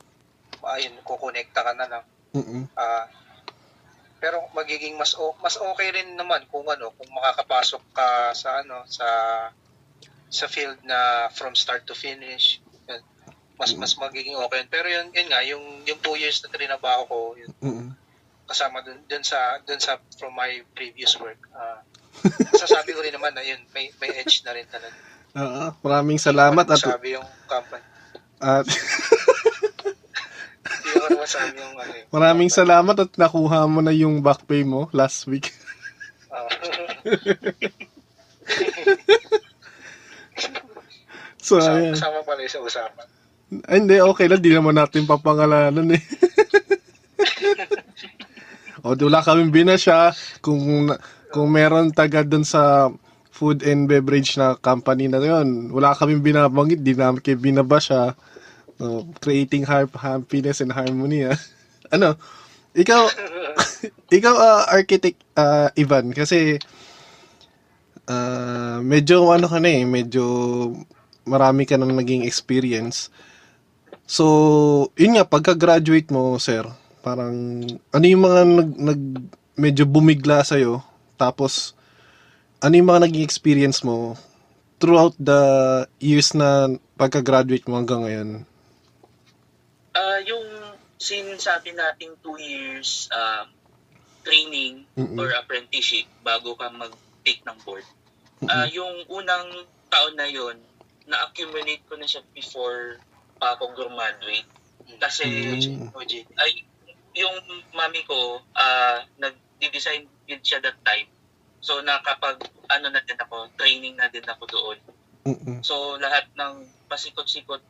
ayun kukonekta ka na lang. Mm-mm. Ah, pero magiging mas o, mas okay rin naman kung ano, kung makakapasok ka sa ano, sa sa field na from start to finish. Yun. Mas mas magiging okay. Pero yun, yun nga, yung yung two years na trinabaho ko, yun, Mm-mm. kasama dun, dun sa dun sa from my previous work. Ah, masasabi ko rin naman na yun, may may edge na rin talaga. Oo, maraming salamat at Sabi yung company. at yung ano yun. maraming salamat at nakuha mo na yung back pay mo last week. Ah. So, kasama, ayan. kasama pala sa usapan. Ay, hindi, okay lang. Di naman natin papangalanan eh. o, di wala kaming binasya. Kung, kung meron taga dun sa food and beverage na company na yun, wala kaming binabanggit. Di namin kayo binabasya. So, creating happiness and harmony. ah. ano, ikaw, ikaw, ah, architect, ah, Ivan, kasi ah, medyo ano ka na eh, medyo marami ka nang naging experience. So, yun nga, pagka-graduate mo, sir, parang, ano yung mga nag, nag medyo bumigla sa'yo? Tapos, ano yung mga naging experience mo throughout the years na pagka-graduate mo hanggang ngayon? Ah, yung sinasabi nating two years ah, training Mm-mm. or apprenticeship bago ka mag-take ng board. Ah, yung unang taon na yon na-accumulate ko na siya before pa ako graduate. Kasi Mm. Ay yung mami ko ah nag-design din siya that time. So nakapag ano na din ako, training na din ako doon. Mm-mm. So lahat ng pasikot-sikot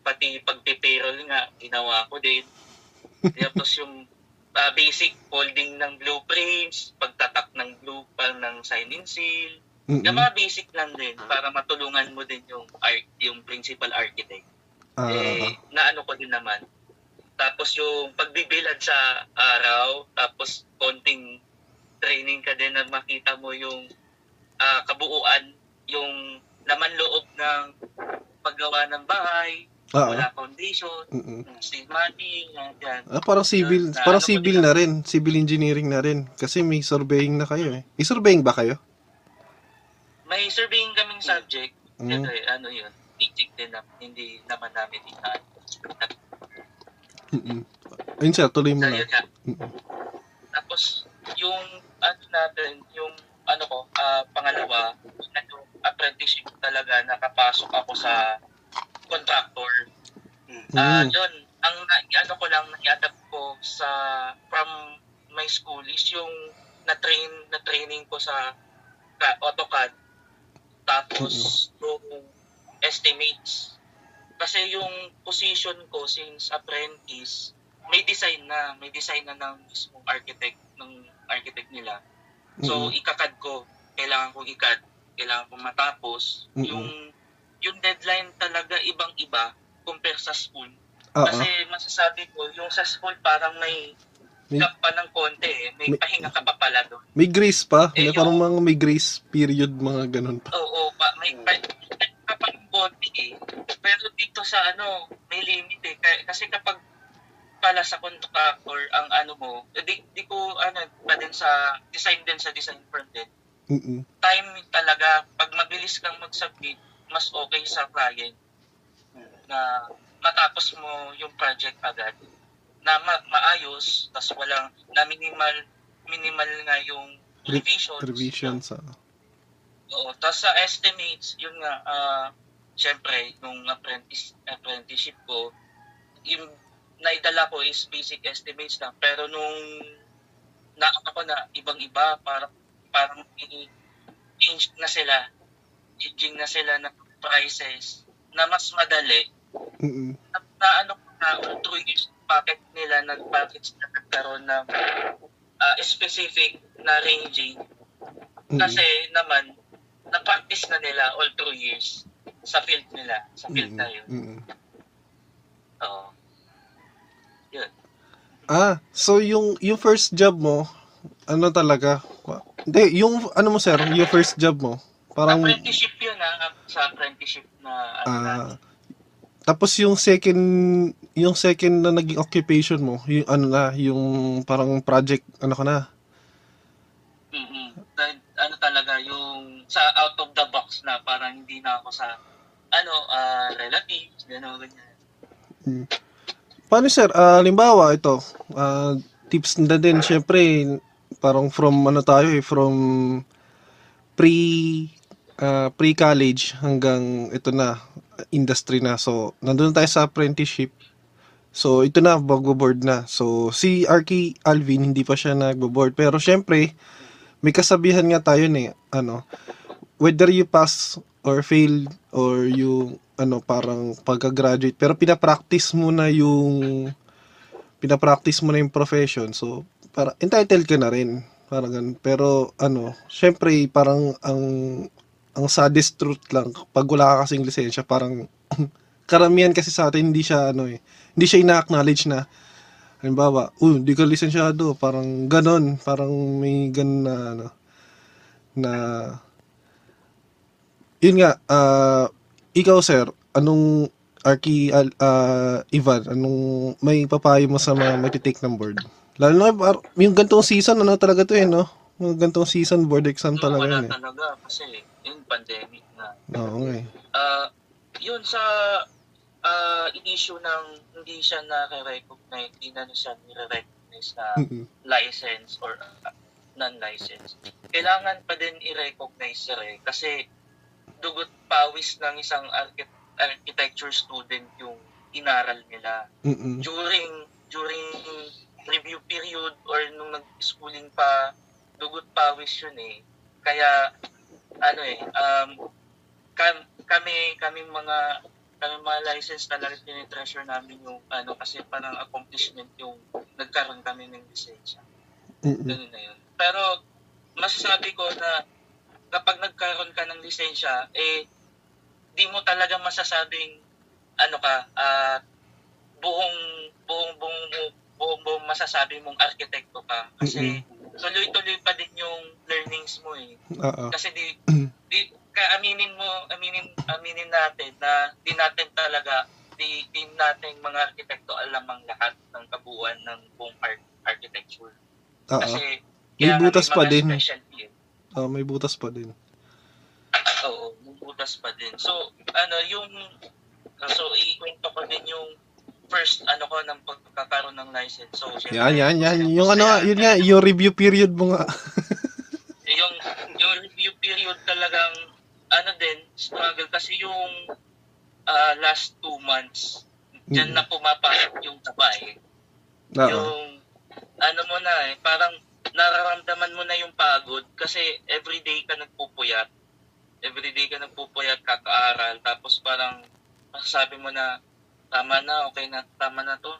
pati pagpe-payroll nga ginawa ko din. Tapos yung ah, basic folding ng blueprints, pagtatak ng blue ng sign in seal. Mm-mm. Yung mga basic lang din para matulungan mo din yung art, yung principal architect. Ah, eh, naano ko din naman. Tapos yung pagbibilad sa araw, tapos konting training ka din na makita mo yung ah, kabuuan, yung laman loob ng paggawa ng bahay, ah, wala foundation, mm-mm. steel yan. Ah, parang civil, Na- parang ano civil na rin, civil engineering na rin. Kasi may surveying na kayo eh. May surveying ba kayo? May surveying kaming subject, Mm. ito eh, ano yun, teaching din na, hindi naman namin inaan. Mm-mm. Ayun sir, tuloy mo na. Mm-mm. Tapos, yung ano natin, yung ano ko, ah, pangalawa, yung apprenticeship talaga, nakapasok ako sa contractor. Ah, Mm. yun, ang ano ko lang, nai-adapt ko sa, from my school is yung na-train, na training ko sa ka- AutoCAD. Tapos, yung estimates. Kasi yung position ko since apprentice, may design na, may design na ng mismong architect, ng architect nila. So, Mm-mm. ikakad ko. Kailangan kong ikad. Kailangan kong matapos. Mm-mm. Yung yung deadline talaga ibang-iba compare sa school. Ah, Kasi masasabi ko, yung sa school parang may May- gap pa ng konti eh. May, May- pahinga ka pa pala doon. May grace pa. Eh, May parang yung- mga may grace period, mga ganun pa. Oo, pa, may pa, may pa pa ng konti eh. Pero dito sa ano, may limit eh. Kasi kapag pala sa contractor ang ano mo, eh, di, di ko ano, pa din sa design din sa design firm din. Mm-mm. time talaga, pag mabilis kang mag-submit, mas okay sa client na matapos mo yung project agad na ma- maayos, tas walang na minimal minimal nga yung Re- revisions. revisions. ah. Oo. Tapos sa estimates, yun nga, ah, syempre, nung apprentice, apprenticeship ko, yung naidala ko is basic estimates lang. Pero nung nakita ko na ibang-iba, parang, parang i-change na sila, changing na sila ng prices na mas madali. Mm-mm. Na, na ano ko na, through years, bakit nila nag-package na nagkaroon ng ah, specific na ranging kasi naman, na-practice na nila all through years sa field nila, sa field na yun. Mm-mm. Oo. Ah, so yung yung first job mo, ano talaga? Hindi, yung ano mo sir, yung first job mo, parang apprenticeship yun ah, sa apprenticeship na ano ah natin. tapos yung second yung second na naging occupation mo, yung ano na, yung parang project ano ka na. Mm-mm. Na- ano talaga, yung sa out of the box na parang hindi na ako sa ano, ah relatives, gano'n, ganyan. Paano sir? Ah, limbawa ito, ah, tips na din syempre parang from ano tayo eh, from pre ah, pre-college hanggang ito na industry na. So, nandun tayo sa apprenticeship. So, ito na, magbo-board na. So, si Arky Alvin, hindi pa siya nagbo-board. Pero, syempre, may kasabihan nga tayo eh, ano, whether you pass or fail or you, ano, parang pagka-graduate, pero pinapractice mo na yung, pinapractice mo na yung profession. So, para entitled ka na rin. Parang ganun. Pero, ano, syempre, parang ang, ang saddest truth lang, pag wala ka kasing lisensya, parang, karamihan kasi sa atin, hindi siya, ano eh, hindi siya ina-acknowledge na, halimbawa, uh, hindi ka lisensyado, parang ganon, parang may ganon na, ano, na, yun nga, ah, ikaw sir, anong, Arki, Al- ah, Ivan, anong may papayo mo sa mga magti-take ng board? Lalo na, yung gantong season, ano talaga to eh, no? Yung gantong season, board exam talaga wala yun eh. talaga kasi yung pandemic na. Oo nga eh. Ah, yun sa ah issue ng hindi siya na-recognize, hindi na siya nire-recognize na license or uh, non-license. Kailangan pa din i-recognize sir eh, kasi dugot pawis ng isang archi- architecture student yung inaral nila. Mm-mm. During during review period or nung nag-schooling pa, dugot pawis yun eh. Kaya ano eh, um, kam, kami kami mga kami mga license talaga tinitreasure namin yung ano kasi parang accomplishment yung nagkaroon kami ng lisensya. Ganun na yun. Pero masasabi ko na kapag nagkaroon ka ng lisensya, eh, di mo talaga masasabing, ano ka, ah, buong, buong, buong, buong, buong masasabi mong arkitekto ka. Kasi tuloy-tuloy pa din yung learnings mo eh. Oo. Kasi di, di ka aminin mo, aminin, aminin natin na di natin talaga, di, di natin mga arkitekto alam ang lahat ng kabuuan ng buong art, architecture. Oo. Kasi May butas pa din. specialty eh. Oo, may butas pa din. Oo, may butas pa din. So, ano, yung, so, ikwento ko din yung first, ano ko, ng pagkakaroon ng license. So, syempre, Yan, yan, yan. Yung ano, yun nga, yung review period mo nga. yung yung review period talagang ano din struggle kasi yung ah, last two months diyan Mm. na pumapasok yung tabay Oo. yung ano mo na eh parang nararamdaman mo na yung pagod kasi everyday ka nagpupuyat everyday ka nagpupuyat kakaaral tapos parang masasabi mo na tama na okay na tama na to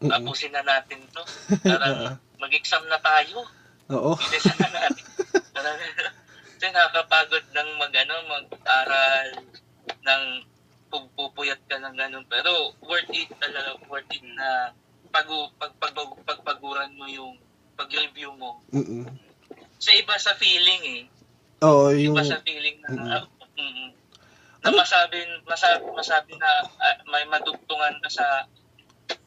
Mm-mm. tapusin na natin to parang mag-exam na tayo Oo. Bilisan na natin. Kasi nakakapagod ng mag, ano, mag-aral, ng pupuyat ka ng ganun. Pero worth it talaga, worth it na pag, pag, pag, pagpaguran mo yung pag-review mo. Mm-mm. Sa iba sa feeling eh. Oo, yung... Iba sa feeling na, Mm-mm. ah, mm, na masabi, masabi, masabi na ah, may madugtungan ka sa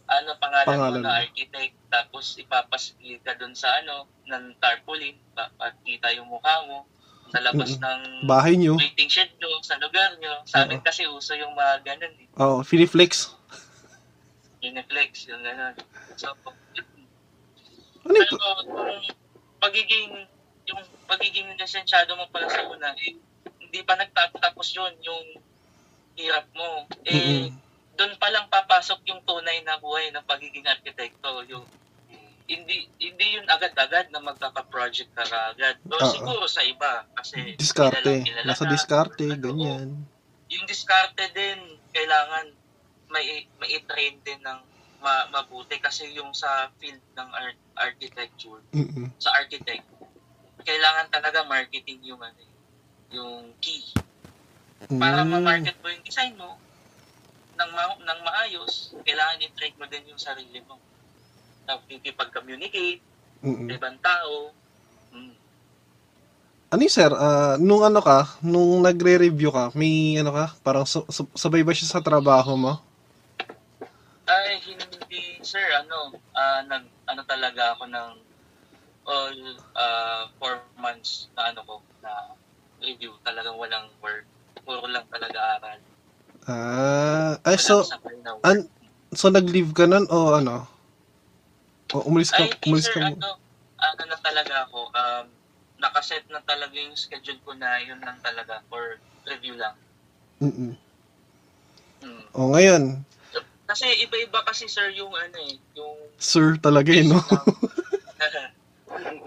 ano pangalan, Pangalan mo na architect tapos ipapasigil ka doon sa ano ng tarpaulin papakita yung mukha mo sa labas ng Bahay nyo. waiting shed nyo sa lugar nyo sa amin kasi uso yung mga ganun eh Oo, Filiflex. Uniflex yung ganun so Ano yung... pero kung pagiging yung pagiging lisensyado mo pala sa una, eh, hindi pa nagtatapos yun, yung hirap mo. Eh, Mm-mm. doon pa lang papasok yung tunay na buhay ng pagiging arkitekto. Yung hindi hindi yun agad-agad na magkaka-project ka agad. O Oo. siguro sa iba kasi Diskarte. kilalang kilala Nasa ka, diskarte, ano, ganyan. Yung diskarte din kailangan may may train din ng ma- mabuti kasi yung sa field ng art, architecture, Mm-mm. sa architect, kailangan talaga marketing yung ano, yung key para Mm. ma-market mo yung design mo ng, ma- ng maayos, kailangan i-train mo din yung sarili mo. Nakikipag-communicate Mm-mm. sa ibang tao. Mm. Ano yun, sir? Ah, nung ano ka, nung nagre-review ka, may ano ka, parang su- su- sabay ba siya sa trabaho mo? Ay, hindi, sir, ano, ah, nag, ano talaga ako ng all ah, four months na ano ko, na review. Talagang walang work. Puro lang talaga aral. Ah, ay Walang so, sakay na work. an- so nag-leave ka nun o ano? O umalis ka, Ay, hindi, umalis sir, ka mo? ano, ano na talaga ako, um, nakaset na talaga yung schedule ko na yun lang talaga for review lang. Mm-mm. Mm. O ngayon, Kasi iba-iba kasi sir yung ano eh, yung sir talaga eh, no?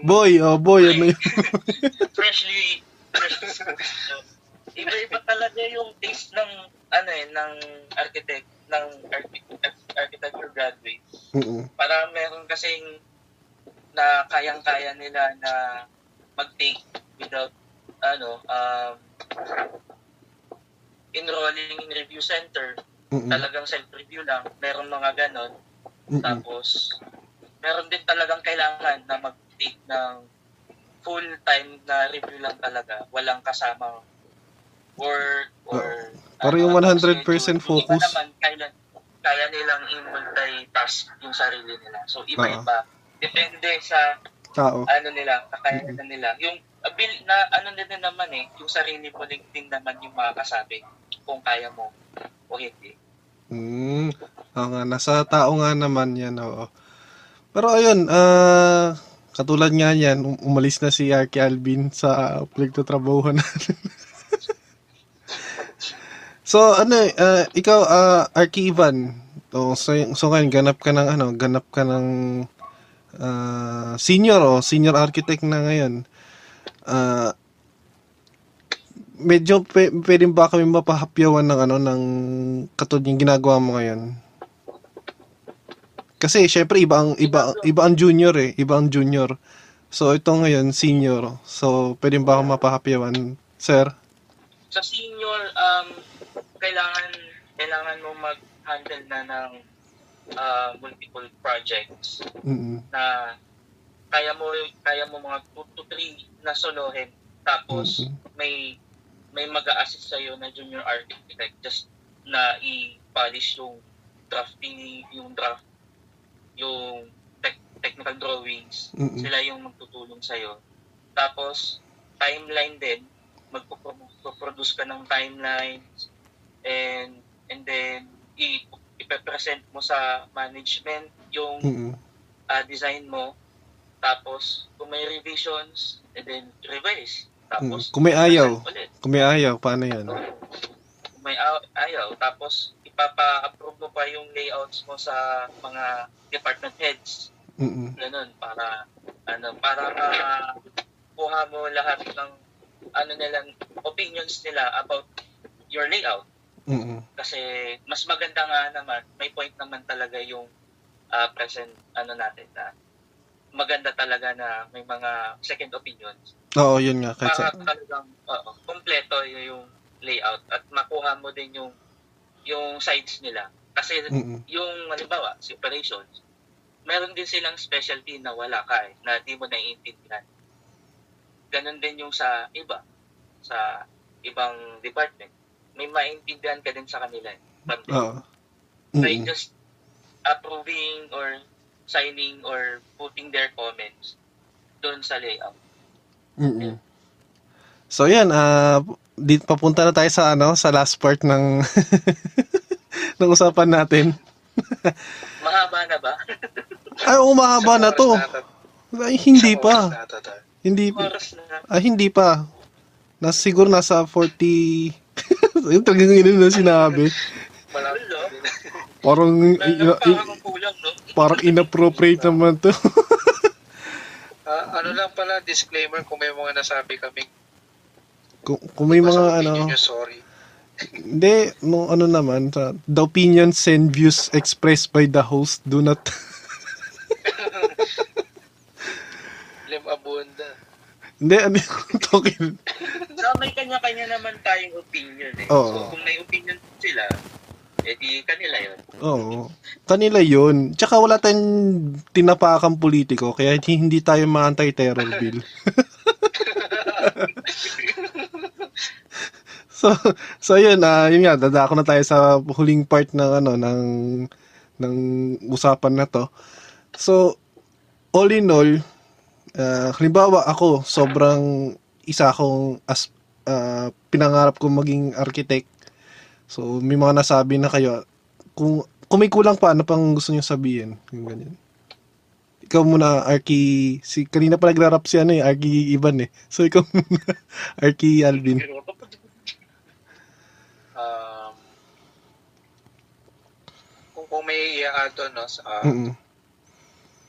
boy, oh boy, ano yun? freshly iba-iba talaga yung taste ng ano eh ng architect ng archi- architecture graduate. Mm-mm. Para meron kasing na kayang-kaya nila na mag-take without ano um enrolling in review center Mm-mm. talagang self-review lang meron mga ganon Mm-mm. Tapos, meron din talagang kailangan na mag-take ng full-time na review lang talaga. Walang kasamang work or... Para yung ano, 100% schedule. Yung focus. Iba naman, kaya, kaya nilang i-multitask yung sarili nila. So, iba-iba. Depende sa Tao. ano nila, kakayanan nila. Yung abil na ano din naman eh, yung sarili mo din, din naman yung makakasabi kung kaya mo o hindi. Mm. Oo nga, nasa tao nga naman yan, oo. Pero ayun, ah, katulad nga yan, um- umalis na si Arky Alvin sa pinagtatrabahuhan natin. so, ano, eh, ah, ikaw, ah, Arky Ivan, oh, so, so ngayon, ganap ka ng, ano, ganap ka ng ah, senior, o senior architect na ngayon. Ah, medyo pe, pwede ba kami mapahapyawan ng ano ng katulad yung ginagawa mo ngayon? Kasi syempre iba ang iba iba ang junior eh, iba ang junior. So ito ngayon senior. So pwede ba ako mapahapyawan, sir? Sa senior, um, kailangan kailangan mo mag-handle na ng uh, multiple projects Mm. na kaya mo kaya mo mga 2 to 3 na solohin tapos Mhm. may may mag-a-assist sa na junior architect just na i-polish yung drafting yung draft yung tech- technical drawings. Mm. sila yung magtutulong sa tapos timeline din. Magpo-produce ka ng timelines. And and then i ipe-present mo sa management yung Mm. ah, design mo. Tapos kung may revisions and then revise tapos. Kung may ayaw. Kung may ayaw, paano 'yan? Kung may ayaw tapos ipapa-approve mo pa yung layouts mo sa mga department heads Mm. ganun para ano para kuha mo lahat ng ano nila opinions nila about your layout Mm. kasi mas maganda nga naman may point naman talaga yung ah, present ano natin na maganda talaga na may mga second opinions Oo, yun nga kahit sa para talagang oo, kompleto yung layout at makuha mo din yung yung sides nila kasi Mm. yung halimbawa si operations meron din silang specialty na wala ka eh, na di mo naiintindihan ganun din yung sa iba sa ibang department may maintindihan ka din sa kanila eh. Oo. by Mm. just approving or signing or putting their comments doon sa layout. Mm. So yan, ah di papunta na tayo sa ano, sa last part ng ng usapan natin. Mahaba na ba? Ay, umahaba na to. Ay, hindi pa. Hindi, na. ah, hindi pa. Nas, siguro nasa 40... Yung talagang yun na sinabi. Parang, Parang i- i- parang kulang, no? parang inappropriate naman to. Ano lang pala, disclaimer, kung may mga nasabi kami, kung, kung may mga ano... nyo, sorry. Hindi, no, ano naman, sa, the opinions and views expressed by the host do not... Lim Abunda. Hindi, ano yung talking? So, may kanya-kanya naman tayong opinion eh. Oo. So, kung may opinion sila, edi kanila yun. Oo. Kanila yun. Tsaka wala tayong tinapakang politiko, kaya hindi- tayo ma-anti-terror bill. so, so yun, ah yun nga, dadako na tayo sa huling part ng ano, ng, ng usapan na to. So, all in all, ah, halimbawa ako, sobrang isa akong as, ah, pinangarap kong maging architect. So, may mga nasabi na kayo, kung, kung may kulang pa, ano pang gusto niyo sabihin? Yung ganyan. Ikaw muna, Arky, si, kanina pa nagra-rap si ano eh, Arky Ivan eh. So, ikaw muna, Arky Alvin. Um, kung, kung may i-add on, no, sa, Mm-mm.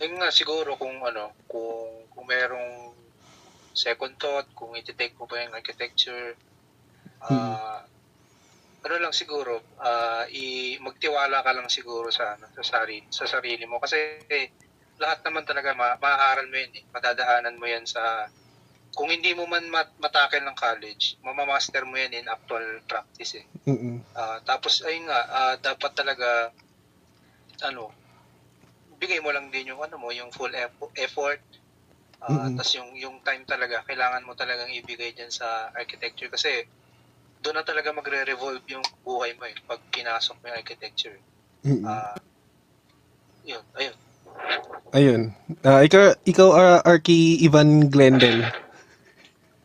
yun nga siguro kung ano, kung, kung merong second thought, kung iti-take mo ba yung architecture, ah, ano lang siguro, ah, i magtiwala ka lang siguro sa ano, sa sarili, sa sarili mo kasi eh, lahat naman talaga ma maaaral mo yun eh. Madadaanan mo yan sa kung hindi mo man mat matakil ng college, mamamaster mo yan in actual practice eh. Mm-mm. Ah, tapos ayun nga, ah, dapat talaga ano, bigay mo lang din yung ano mo, yung full effo- effort. Ah, Mm-mm. tas yung yung time talaga, kailangan mo talagang ibigay diyan sa architecture kasi doon na talaga magre-revolve yung buhay mo eh pag pinasok mo yung architecture. Mm-mm. Ah, yun, ayun. Ayun. Ah, ikaw, ikaw ah, Arky Ivan Glendale.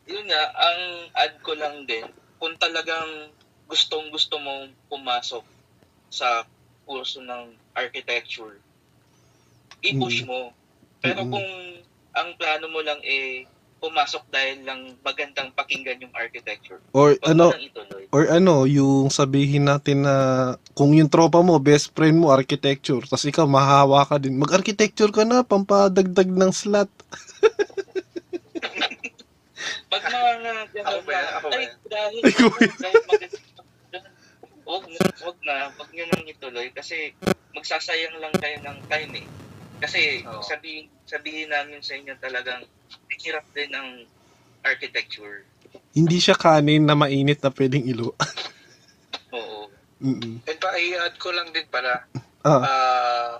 Yun nga, ang add ko lang din, kung talagang gustong gusto mong pumasok sa kurso ng architecture, i-push Mm. mo. Pero Mm. kung ang plano mo lang eh pumasok dahil lang magandang pakinggan yung architecture, Or wag ano, or ano, yung sabihin natin na kung yung tropa mo, best friend mo, architecture, tapos ikaw mahawa ka din, mag-architecture ka na, pampadagdag ng slot. Pag mga nga Ako ba yan? Ako ba ay, dahil, Ikaw ba yan? dahil maganda, wag na, wag na, wag nyo nang ituloy kasi magsasayang lang kayo ng time eh. Kasi Oo. sabihin, sabihin namin sa inyo talagang hirap din ang architecture. Hindi siya kanin na mainit na pwedeng ilo. Oo. Mm-mm. And pa i-add ko lang din pala Ah, ah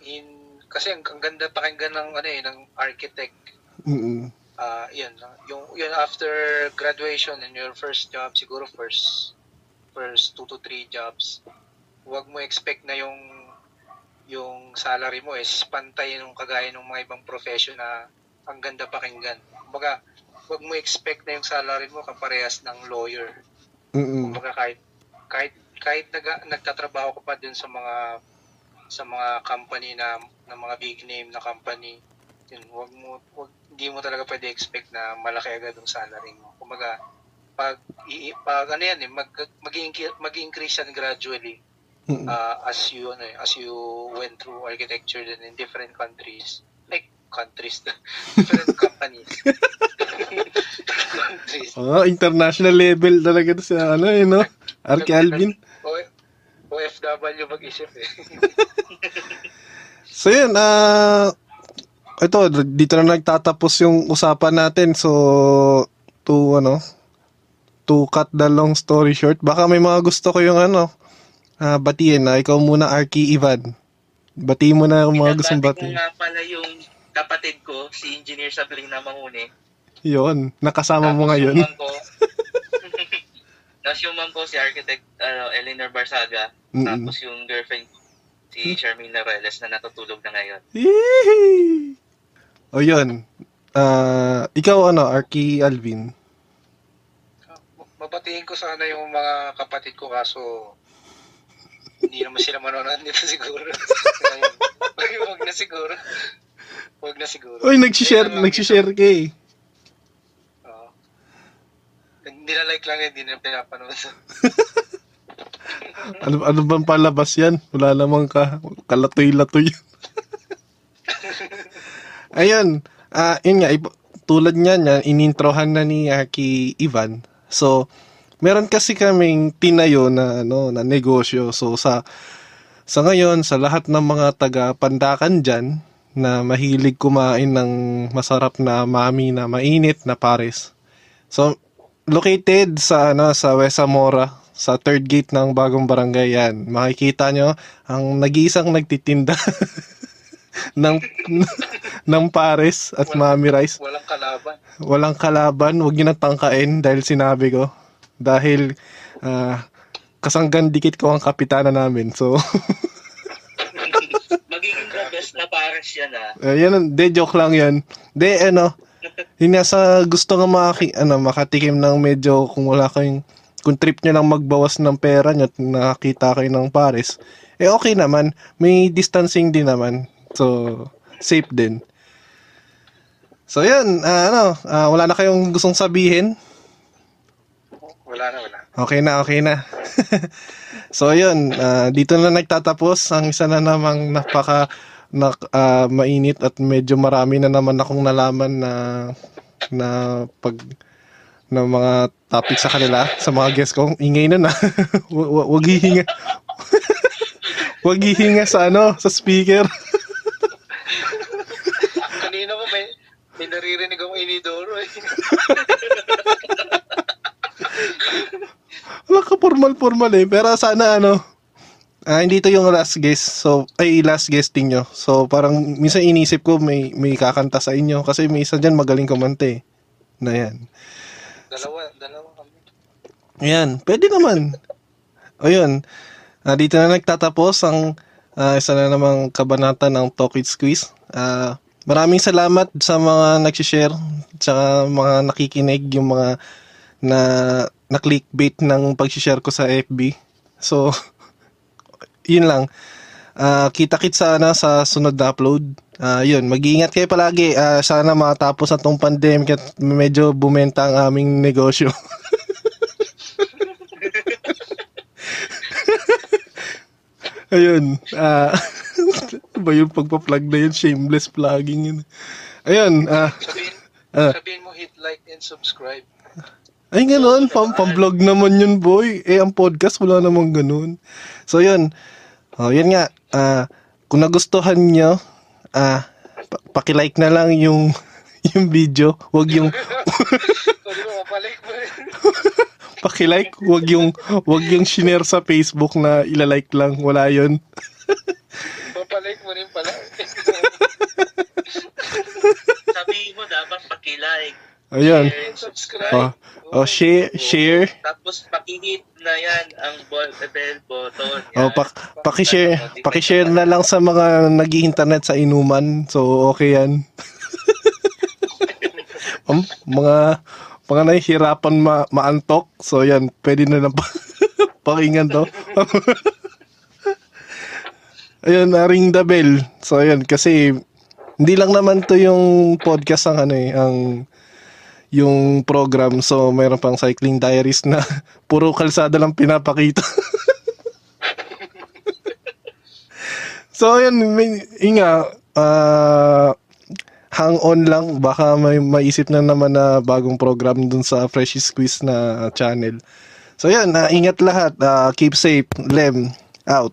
in kasi ang, ang ganda pakinggan ng ano eh ng architect mm-mm. ah yun yung yun after graduation in your first job siguro first first two to three jobs huwag mo expect na yung yung salary mo is pantay nung kagaya ng mga ibang profession na ang ganda pakinggan kumbaga huwag mo expect na yung salary mo kaparehas ng lawyer Mm-mm. kumbaga kahit kahit kahit nag, nagtatrabaho ka pa din sa mga sa mga company na na mga big name na company yun wag mo wag, hindi mo talaga pwede expect na malaki agad ang salary mo kumbaga pag i, pag ano yan eh mag mag-increase yan gradually. Uh, as you ano eh, as you went through architecture din in different countries like countries different companies countries Ah, international level talaga to sa ano eh, no? Arky Alvin. O, OFW mag-isip eh. So yun, ah ito, dito na nagtatapos yung usapan natin. So, to ano, to cut the long story short, baka may mga gusto ko yung ano, ah batiin na. Ikaw muna, Arky Ivan. Batiin mo na yung mga gustong Binabati ko batiin. nga pala yung kapatid ko, si Engineer Sabrina Mangune. Yun, nakasama mo Tapos ngayon. yung mom ko, Tapos yung mom ko, si Architect uh, Eleanor Barsaga. Mm-mm. Tapos yung girlfriend ko, si Charmaine Reles na natutulog na ngayon. Yee! O yun. Ah, ikaw ano, Arky Alvin. Mabatiin ko sana yung mga kapatid ko kaso hindi naman sila manonood nito siguro. Wag wag na siguro. Wag na siguro. Uy, nagsishare, nagsishare ka eh. Nilalike lang yun, hindi na pinapanood. Ano, ano bang palabas yan? Wala namang ka, kalatoy-latoy. Ayun, ah yun nga, tulad niyan, yan, inintrohan na ni Aki Ivan. So, meron kasi kaming tinayo na, ano, na negosyo. So, sa, sa ngayon, sa lahat ng mga taga-pandakan dyan, na mahilig kumain ng masarap na mami na mainit na pares. So, located sa ano sa West Zamora, sa third gate ng bagong barangay yan. Makikita nyo ang nag-iisang nagtitinda ng ng pares at mami rice. Walang kalaban. Walang kalaban, wag niyo nang tangkain dahil sinabi ko. Dahil ah, kasanggan dikit ko ang kapitana namin. So, Magiging the best na pares yan ah. uh, yan, de joke lang yan. De, ano, yun nga sa gusto nga maki, ano, makatikim ng medyo kung wala kayong, kung trip nyo lang magbawas ng pera nyo at nakakita kayo ng pares, eh okay naman. May distancing din naman. So, safe din. So, yun, ah, ano, ah, wala na kayong gustong sabihin? Wala na, wala. Okay na, okay na. so yun, ah, dito na nagtatapos ang isa na namang napaka na, ah, mainit at medyo marami na naman akong nalaman na na pag na mga topic sa kanila sa mga guests ko. Ingay na na. Wa- wa- Wag hihinga. Wag hihinga sa ano, sa speaker. Kanina ko may, may naririnig akong inidoro eh. Wala ka formal-formal eh. Pero sana ano, ah, hindi to yung last guest. So, ay last guesting nyo. So, parang minsan inisip ko may, may kakanta sa inyo. Kasi may isa dyan magaling kumante. Na yan. Dalawa, dalawa kami. Ayan, pwede naman. O yun, ah, dito na nagtatapos ang ah, isa na namang kabanata ng Talk It Squeeze. Ah, maraming salamat sa mga nag-share, tsaka mga nakikinig, yung mga na na clickbait ng pag-share ko sa FB. So, yun lang. Ah, kita-kit sana sa sunod na upload. Ah, yun, mag-iingat kayo palagi. Ah, sana matapos na tong pandemic at medyo bumenta ang aming negosyo. Ayun. Ano ba yung pagpa-plug na yun? Shameless plugging yun. Ayun. Ah, Sabihin, Ah. sabihin mo hit like and subscribe. Ay, ganun. Pam pam-vlog naman yun, boy. Eh, ang podcast, wala namang ganun. So, yun. Oh, yun nga. Ah, kung nagustuhan nyo, ah, pa- paki-like na lang yung yung video. Wag yung paki-like, wag yung wag yung share sa Facebook na ilalike lang. Wala yun. Mapalik mo rin pala. Sabihin mo dapat pakilike. Ayun. share, subscribe. Oh, oh share, share. Tapos pakihit na yan ang bell, bell button. Oh, Yan. pak paki-share, paki-share na lang sa mga nag-internet sa inuman. So okay yan. Um, mga mga nahihirapan ma maantok. So yan, pwede na lang pa- pakinggan to. Ayun, ring the bell. So ayun, kasi hindi lang naman to yung podcast ang ano eh, ang yung program. So mayroon pang cycling diaries na puro kalsada lang pinapakita. So, ayan, may, inga, ah, hang on lang, baka may maisip na naman na bagong program dun sa Fresh Squeeze na channel. So, yan, ingat lahat, ah, keep safe, Lem, out.